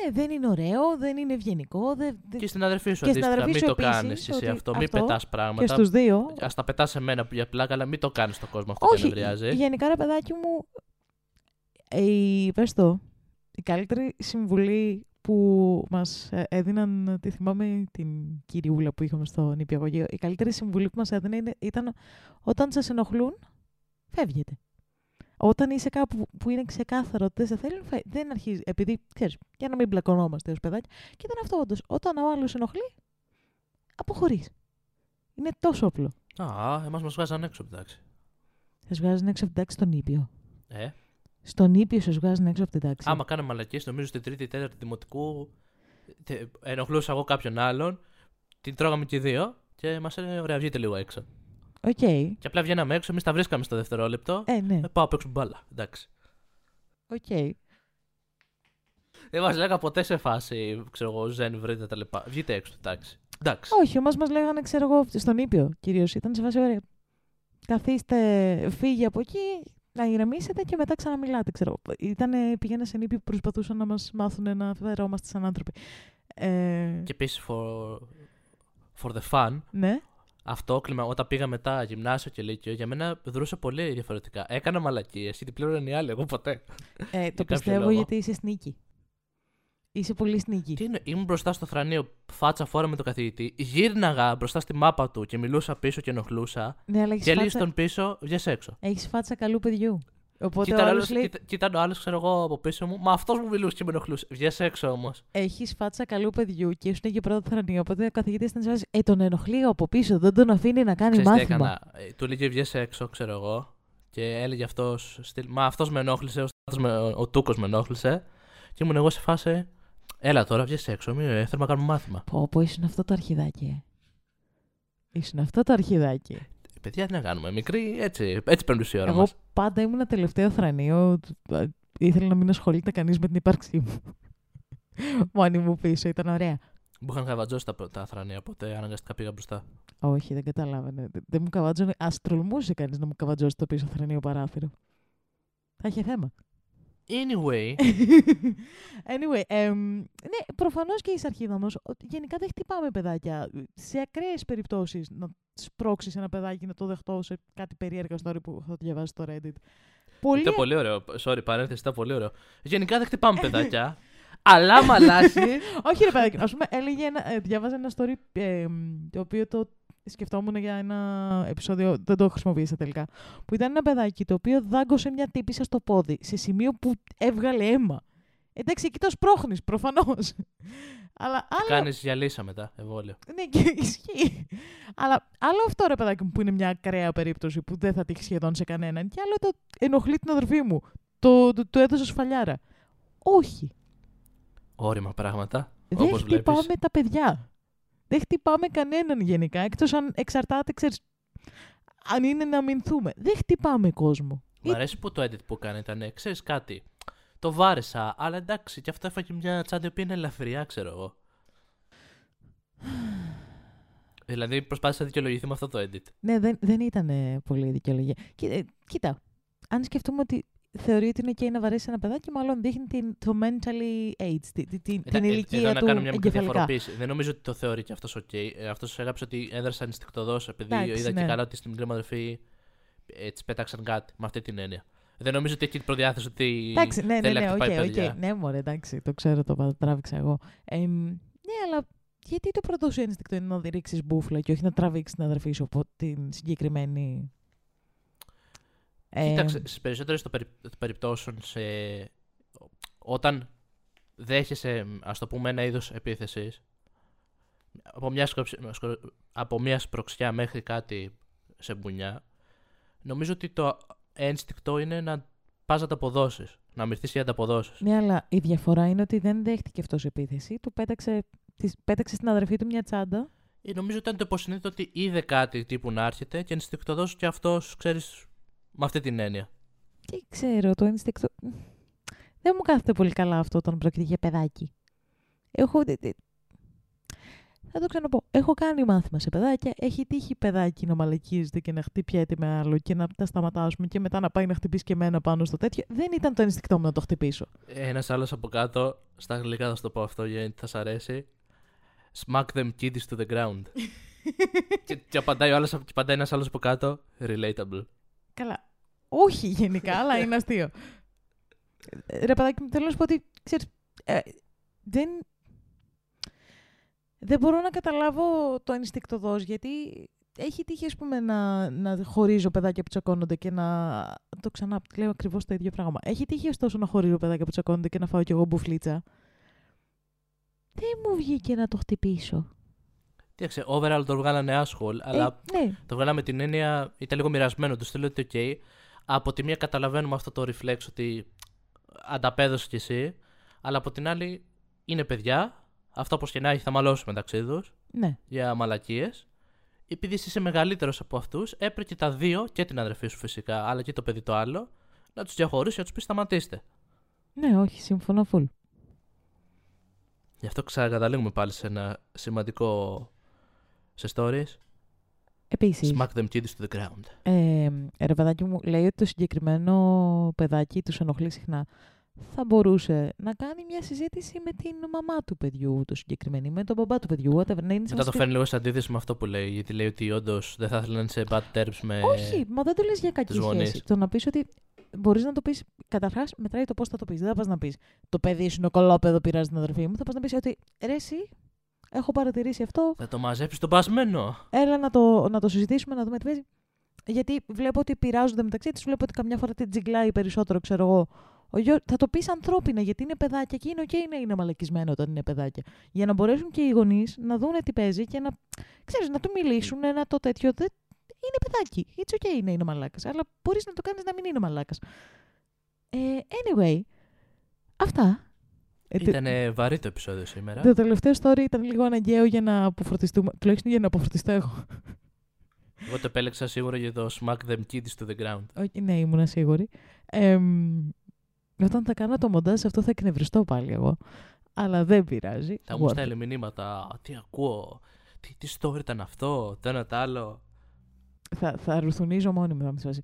Ναι, δεν είναι ωραίο, δεν είναι ευγενικό. Δεν, δεν- Και στην αδερφή σου Και στην αντίστοιχα, αδερφή μην σου το επίσης, κάνεις εσύ ότι αυτό. Μην αυτό πετάς Και πράγματα. στους δύο. Α τα πετάς σε μένα για πλάκα, αλλά μην το κάνεις στον κόσμο αυτό και Όχι, νευριάζει. γενικά ρε παιδάκι μου, η, πες το, η καλύτερη συμβουλή που μας ε, έδιναν, τη θυμάμαι την κυριούλα που είχαμε στο νηπιαγωγείο, η καλύτερη συμβουλή που μας έδινε είναι- ήταν όταν σας ενοχλούν, φεύγετε. Όταν είσαι κάπου που είναι ξεκάθαρο ότι δεν σε θέλουν, φε- δεν αρχίζει. Επειδή, ξέρεις, για να μην μπλακωνόμαστε ως παιδάκια. Και ήταν αυτό όντως. Όταν ο άλλος ενοχλεί, αποχωρείς. Είναι τόσο απλό. Α, εμάς μας βγάζαν έξω, εντάξει. Σας βγάζουν έξω από την τάξη στο νήπιο. Ε, Στο νήπιο σας βγάζουν έξω από την τάξη. άμα κάνω μαλακίες, νομίζω στην τρίτη ή τέταρτη δημοτικού τε- ενοχλούσα εγώ κάποιον άλλον, την τρώγαμε και οι δύο και μας έλεγε: Ωραία, βγείτε λίγο έξω. Οκ. Και απλά βγαίναμε έξω, εμείς τα βρίσκαμε στο δευτερόλεπτο. Ε, ναι. Ε, πάω απ' έξω μπάλα. Εντάξει. Οκ. Δεν μας λέγα ποτέ σε φάση, ξέρω εγώ, ζεν, βρείτε τα λοιπά. Βγείτε έξω, εντάξει. Εντάξει. Όχι, όμως μας λέγανε, ξέρω εγώ, στον Ήπιο κυρίως. Ήταν σε φάση ωραία. Καθίστε, φύγει από εκεί, να ηρεμήσετε και μετά ξαναμιλάτε, ξέρω. εγώ. Ήτανε, πήγαινα σε Ήπιο που προσπαθούσαν να μας μάθουν να φερόμαστε σαν άνθρωποι. Ε, Και επίσης for, for the fun, Ναι. αυτό κλίμα, όταν πήγα μετά γυμνάσιο και λύκειο, για μένα δρούσε πολύ διαφορετικά. Έκανα μαλακίες γιατί πλήρωνε οι άλλοι, εγώ ποτέ. Ε, το κάποιο πιστεύω λόγο. γιατί είσαι σνίκη. Είσαι πολύ σνίκη. Τι είναι, ήμουν μπροστά στο θρανείο, φάτσα φόρα με τον καθηγητή, γύρναγα μπροστά στη μάπα του και μιλούσα πίσω και ενοχλούσα. Ναι, αλλά έχεις Και φάτσα, στον πίσω, βγες έξω. έχεις φάτσα καλού παιδιού. Οπότε Κοίτα, ο ο άλλος άλλος, λέει, κοίτα, κοίταν ο άλλος, ξέρω εγώ, από πίσω μου. Μα αυτός μου μιλούσε και με ενοχλούσε. Βγες έξω όμως. έχεις φάτσα καλού παιδιού και ήσουν και πρώτο θρανείο. Οπότε ο καθηγητής ήταν σε φάση, Ε, τον ενοχλεί από πίσω, δεν τον αφήνει να κάνει Ξέρεις τι μάθημα. έκανα. Ε, Του έλεγε βγες έξω, ξέρω εγώ. Και έλεγε αυτός. Μα αυτός με ενόχλησε, ο, Στάθος με, ο Τούκος με ενόχλησε. Και ήμουν εγώ σε φάση. Έλα τώρα, βγες έξω. Μην, ε, θέλουμε να κάνουμε μάθημα. Πω, πω, ήσουν αυτό το αρχιδάκι. ε. Ήσουν αυτό το αρχιδάκι. Ε, Παιδιά, τι να κάνουμε. Μικρή, έτσι, έτσι παίρνει η ώρα Εγώ μας. πάντα ήμουν τελευταίο θρανείο. τ- α, Ήθελα να μην ασχολείται κανείς με την ύπαρξή μου. [LAUGHS] Μόνη μου πίσω, ήταν ωραία. Μου είχαν καβατζώσει τα, τα θρανία, οπότε αναγκαστικά πήγα μπροστά. Όχι, δεν καταλάβαινε. Δεν- Δεν μου καβάτζωνε. Α τολμούσε κανείς να μου καβατζώσει το πίσω θρανείο παράθυρο. Θα είχε θέμα. Anyway, [LAUGHS] anyway, εμ, ναι, προφανώς και είσαι αρχίδαμο. Γενικά δεν χτυπάμε παιδάκια. Σε ακραίες περιπτώσεις να σπρώξεις ένα παιδάκι να το δεχτώ σε κάτι περίεργα story που θα το διαβάσει στο Reddit. Πολύ. ήταν πολύ ωραίο. Sorry, παρένθεση, ήταν πολύ ωραίο. Γενικά δεν χτυπάμε [LAUGHS] παιδάκια. αλλά μαλάσει. Όχι, ρε παιδάκι. Α πούμε, έλεγε ένα, ε, διάβαζα ένα story ε, μ, το οποίο το σκεφτόμουν για ένα επεισόδιο, δεν το χρησιμοποίησα τελικά. Που ήταν ένα παιδάκι το οποίο δάγκωσε μια τύπησα στο πόδι σε σημείο που έβγαλε αίμα. Εντάξει, εκεί το σπρώχνεις, προφανώς. [LAUGHS] Αλλά άλλο. Κάνεις γυαλίσα μετά, εμβόλιο. Ναι, και [LAUGHS] ισχύει. Αλλά άλλο αυτό ρε παιδάκι μου που είναι μια ακραία περίπτωση που δεν θα τύχει σχεδόν σε κανέναν. Και άλλο το ενοχλεί την αδερφή μου. Το, το, το έδωσες σφαλιάρα. Όχι. Όριμα πράγματα. Δεν Όπως χτυπάμε βλέπεις. τα παιδιά. Δεν χτυπάμε κανέναν γενικά. Εκτός αν εξαρτάται, ξέρεις, αν είναι να αμυνθούμε. Δεν χτυπάμε κόσμο. Μ' αρέσει που το edit που έκανε ήταν, ξέρεις κάτι. Το βάρεσα, αλλά εντάξει, και αυτό έφαγε μια τσάντα που είναι ελαφριά, ξέρω εγώ. [SIGHS] δηλαδή προσπάθησε να δικαιολογηθεί με αυτό το edit. Ναι, δεν, δεν ήταν ε, πολύ δικαιολογία. Κοί- ε, κοίτα, αν σκεφτούμε ότι θεωρεί ότι είναι ok να βαρέσει ένα παιδάκι, μάλλον δείχνει την, το mentally age, τη- τη- την, Ήταν- την ε, ηλικία εδώ να του κάνω μια μικρή εγκεφαλικά. διαφοροποίηση. Δεν νομίζω ότι το θεωρεί και αυτός οκ. Ε, αυτός έγραψε ότι έδρασε ενστικτωδώς επειδή Εντάξει, είδα και ναι. καλά ότι στην μικρή μου αδερφή ε, τη πέταξαν κάτι με αυτή την έννοια. Δεν νομίζω ότι έχει την προδιάθεση ότι. Εντάξει, ναι, ναι, θέλει ναι, να οκ, χτυπάει οκ. παιδιά. Ναι, μωρέ, εντάξει, το ξέρω, το πα- τράβηξα εγώ. Ε, ναι, αλλά γιατί το πρώτο σου ένστικτο είναι να ρίξεις μπούφλα και όχι να τραβήξεις την αδερφή σου από την συγκεκριμένη. Ε, Κοίταξε, στις περισσότερες των περι... των περιπτώσεων, σε... όταν δέχεσαι, ας το πούμε, ένα είδος επίθεσης, από μια, σκοψ- σκο- από μια σπροξιά μέχρι κάτι σε μπουνιά, νομίζω ότι το ένστικτο είναι να πας να τα αποδώσεις. Να μυρθεί και να τα αποδώσεις. Ναι, αλλά η διαφορά είναι ότι δεν δέχτηκε αυτός επίθεση. Του πέταξε, της, πέταξε στην αδερφή του μια τσάντα. Ε, νομίζω ήταν το υποσυνείδητο ότι είδε κάτι τύπου να έρχεται και ενστικτοδός και αυτός, ξέρεις, με αυτή την έννοια. Και ξέρω, το ένστικτο. Δεν μου κάθεται πολύ καλά αυτό όταν πρόκειται για παιδάκι. Έχω. δε- δε- Θα το ξαναπώ. Έχω κάνει μάθημα σε παιδάκια. Έχει τύχει παιδάκι να μαλακίζεται και να χτυπιέται με άλλο και να τα σταματάσουμε και μετά να πάει να χτυπήσει και εμένα πάνω στο τέτοιο. Δεν ήταν το ενστικτό μου να το χτυπήσω. Ένας άλλος από κάτω, στα αγγλικά θα σου το πω αυτό γιατί θα σ' αρέσει. Smack them kiddies to the ground. [LAUGHS] και, και απαντάει, ο άλλος, και απαντάει ένας άλλος από κάτω. Relatable. Καλά. Όχι γενικά, αλλά είναι αστείο. Ε, Ρε παιδάκι μου, θέλω να σου πω ότι, ξέρεις, ε, δεν... Δεν μπορώ να καταλάβω το ενστικτοδός, γιατί έχει τύχει, ας πούμε, να, να χωρίζω παιδάκια που τσακώνονται και να... Το ξανά, λέω ακριβώς το ίδιο πράγμα. Έχει τύχει, ωστόσο, να χωρίζω παιδάκια που τσακώνονται και να φάω κι εγώ μπουφλίτσα. Δεν μου βγήκε να το χτυπήσω. Κοίταξε, overall το βγάλανε άσχολ, αλλά Ε, ναι, το βγάλαμε την έννοια, ήταν λίγο μοιρασμένο. Τους στείλω ότι, OK, από τη μία καταλαβαίνουμε αυτό το reflex ότι ανταπέδωσε κι εσύ, αλλά από την άλλη είναι παιδιά. Αυτό όπως και να έχει θα μαλώσει μεταξύ τους ναι. για μαλακίες. Επειδή εσύ είσαι μεγαλύτερος από αυτούς, έπρεπε και τα δύο, και την αδερφή σου φυσικά, αλλά και το παιδί το άλλο, να τους διαχωρίσει και να τους πεις σταματήστε. Ναι, όχι, συμφωνώ full. Γι' αυτό ξανακαταλήγουμε πάλι σε ένα σημαντικό σε stories. Επίσης, Smack them kiddies to the ground. Ε, ρε παιδάκι μου, λέει ότι το συγκεκριμένο παιδάκι τους ενοχλεί συχνά. Θα μπορούσε να κάνει μια συζήτηση με την μαμά του παιδιού, το συγκεκριμένο, ή με τον μπαμπά του παιδιού, whatever. Να είναι Μετά το σημαντικό. φέρνει λίγο σε αντίθεση με αυτό που λέει, γιατί λέει ότι όντως δεν θα ήθελε να είναι σε bad terms με. Όχι, μα δεν το λες για κακή τους γονείς. σχέση. Το να πεις ότι μπορείς να το πεις. Καταρχάς, μετράει το πώς θα το πεις. Δεν θα πας να πεις Το παιδί σου είναι κολόπεδο, πειράζει την αδερφή μου. Θα πας να πεις ότι ρε, εσύ, έχω παρατηρήσει αυτό. Θα το μαζέψεις τον πασμένο. Έλα να το, να το συζητήσουμε, να δούμε τι παίζει. Γιατί βλέπω ότι πειράζονται μεταξύ τους, βλέπω ότι καμιά φορά την τζιγκλάει περισσότερο, ξέρω εγώ. Ο γιο, θα το πεις ανθρώπινα, γιατί είναι παιδάκια και είναι OK να είναι μαλακισμένο όταν είναι παιδάκια. Για να μπορέσουν και οι γονείς να δουν τι παίζει και να, ξέρεις, να του μιλήσουν ένα το τέτοιο. Δεν, είναι παιδάκι. It's OK να είναι μαλάκας. Αλλά μπορείς να το κάνεις να μην είναι μαλάκας. Ε, anyway, αυτά. Ε, τε- Ήταν βαρύ το επεισόδιο σήμερα. το τελευταίο story ήταν λίγο αναγκαίο για να αποφορτιστούμε. Τουλάχιστον για να αποφορτιστώ εγώ. Εγώ το επέλεξα σίγουρα για το smack them kiddies to the ground. Όχι, ναι, ήμουν σίγουρη. Εμ, όταν θα κάνω το μοντάζ αυτό θα εκνευριστώ πάλι εγώ. Αλλά δεν πειράζει. Θα μου Worth στέλνει μηνύματα. Τι ακούω; Τι, τι story ήταν αυτό; Το ένα το άλλο. it. Θα, θα ρουθουνίζω μόνη μου, θα με σώσει.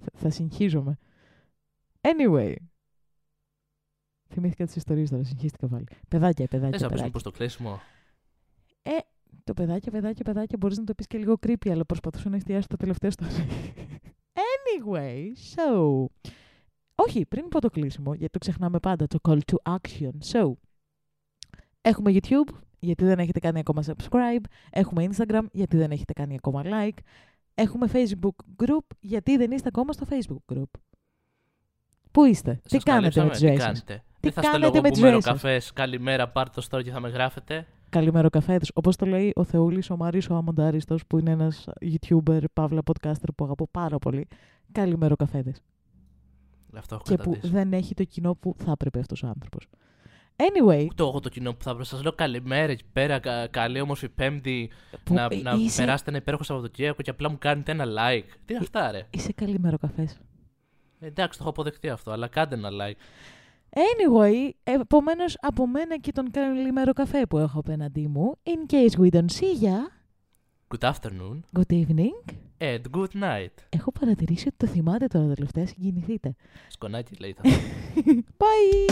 θα, θα συγχύζομαι. Anyway. Θυμήθηκα τις ιστορίες τώρα, συγχύστηκα πάλι. Παιδάκια, Δεν παιδάκια, θα πει παιδάκια. μήπω το κλείσιμο. Το παιδάκια, παιδάκια, παιδάκια μπορείς να το πεις και λίγο creepy, αλλά προσπαθούσα να εστιάσω το τελευταίο story. anyway, so... Όχι, πριν πω το κλείσιμο, γιατί το ξεχνάμε πάντα, το call to action. So, έχουμε YouTube, γιατί δεν έχετε κάνει ακόμα subscribe. Έχουμε Instagram, γιατί δεν έχετε κάνει ακόμα like. Έχουμε Facebook group, γιατί δεν είστε ακόμα στο Facebook group. Πού είστε, τι Σας κάνετε με καλύψαμε, τις τι ζωές σας. κάνετε. Δεν θα στέλνω κάνετε εγώ με που τις μένω ζωές σας; καφές. Καλημέρα, πάρτε το story και θα με γράφετε. Καλημέρα καφέδες. Όπως το λέει ο Θεούλης ο Μάρης ο Αμοντάριστος, που είναι ένας YouTuber, παύλα podcaster που αγαπώ πάρα πολύ. Καλημέρα καφέδες. Αυτό έχω Και που καταντήσει. δεν έχει το κοινό που θα έπρεπε αυτός ο άνθρωπος. Anyway, Ούτε εγώ το κοινό που θα σας λέω καλημέρα εκεί πέρα, κα- καλή όμορφη Πέμπτη. που να, να είσαι, περάσετε ένα υπέροχο Σαββατοκύριακο και απλά μου κάνετε ένα like. Τι είναι αυτά, ρε; είσαι καλημέρο καφές. Ε, εντάξει, το έχω αποδεχτεί αυτό, αλλά κάντε ένα like. Anyway, επομένως από μένα και τον καλημέρο καφέ που έχω απέναντί μου, in case we don't see ya, Good afternoon good evening. and good night. Έχω παρατηρήσει ότι το θυμάται τώρα τελευταία, συγκινηθείτε. Σκονάκι λέει θα [LAUGHS] Bye!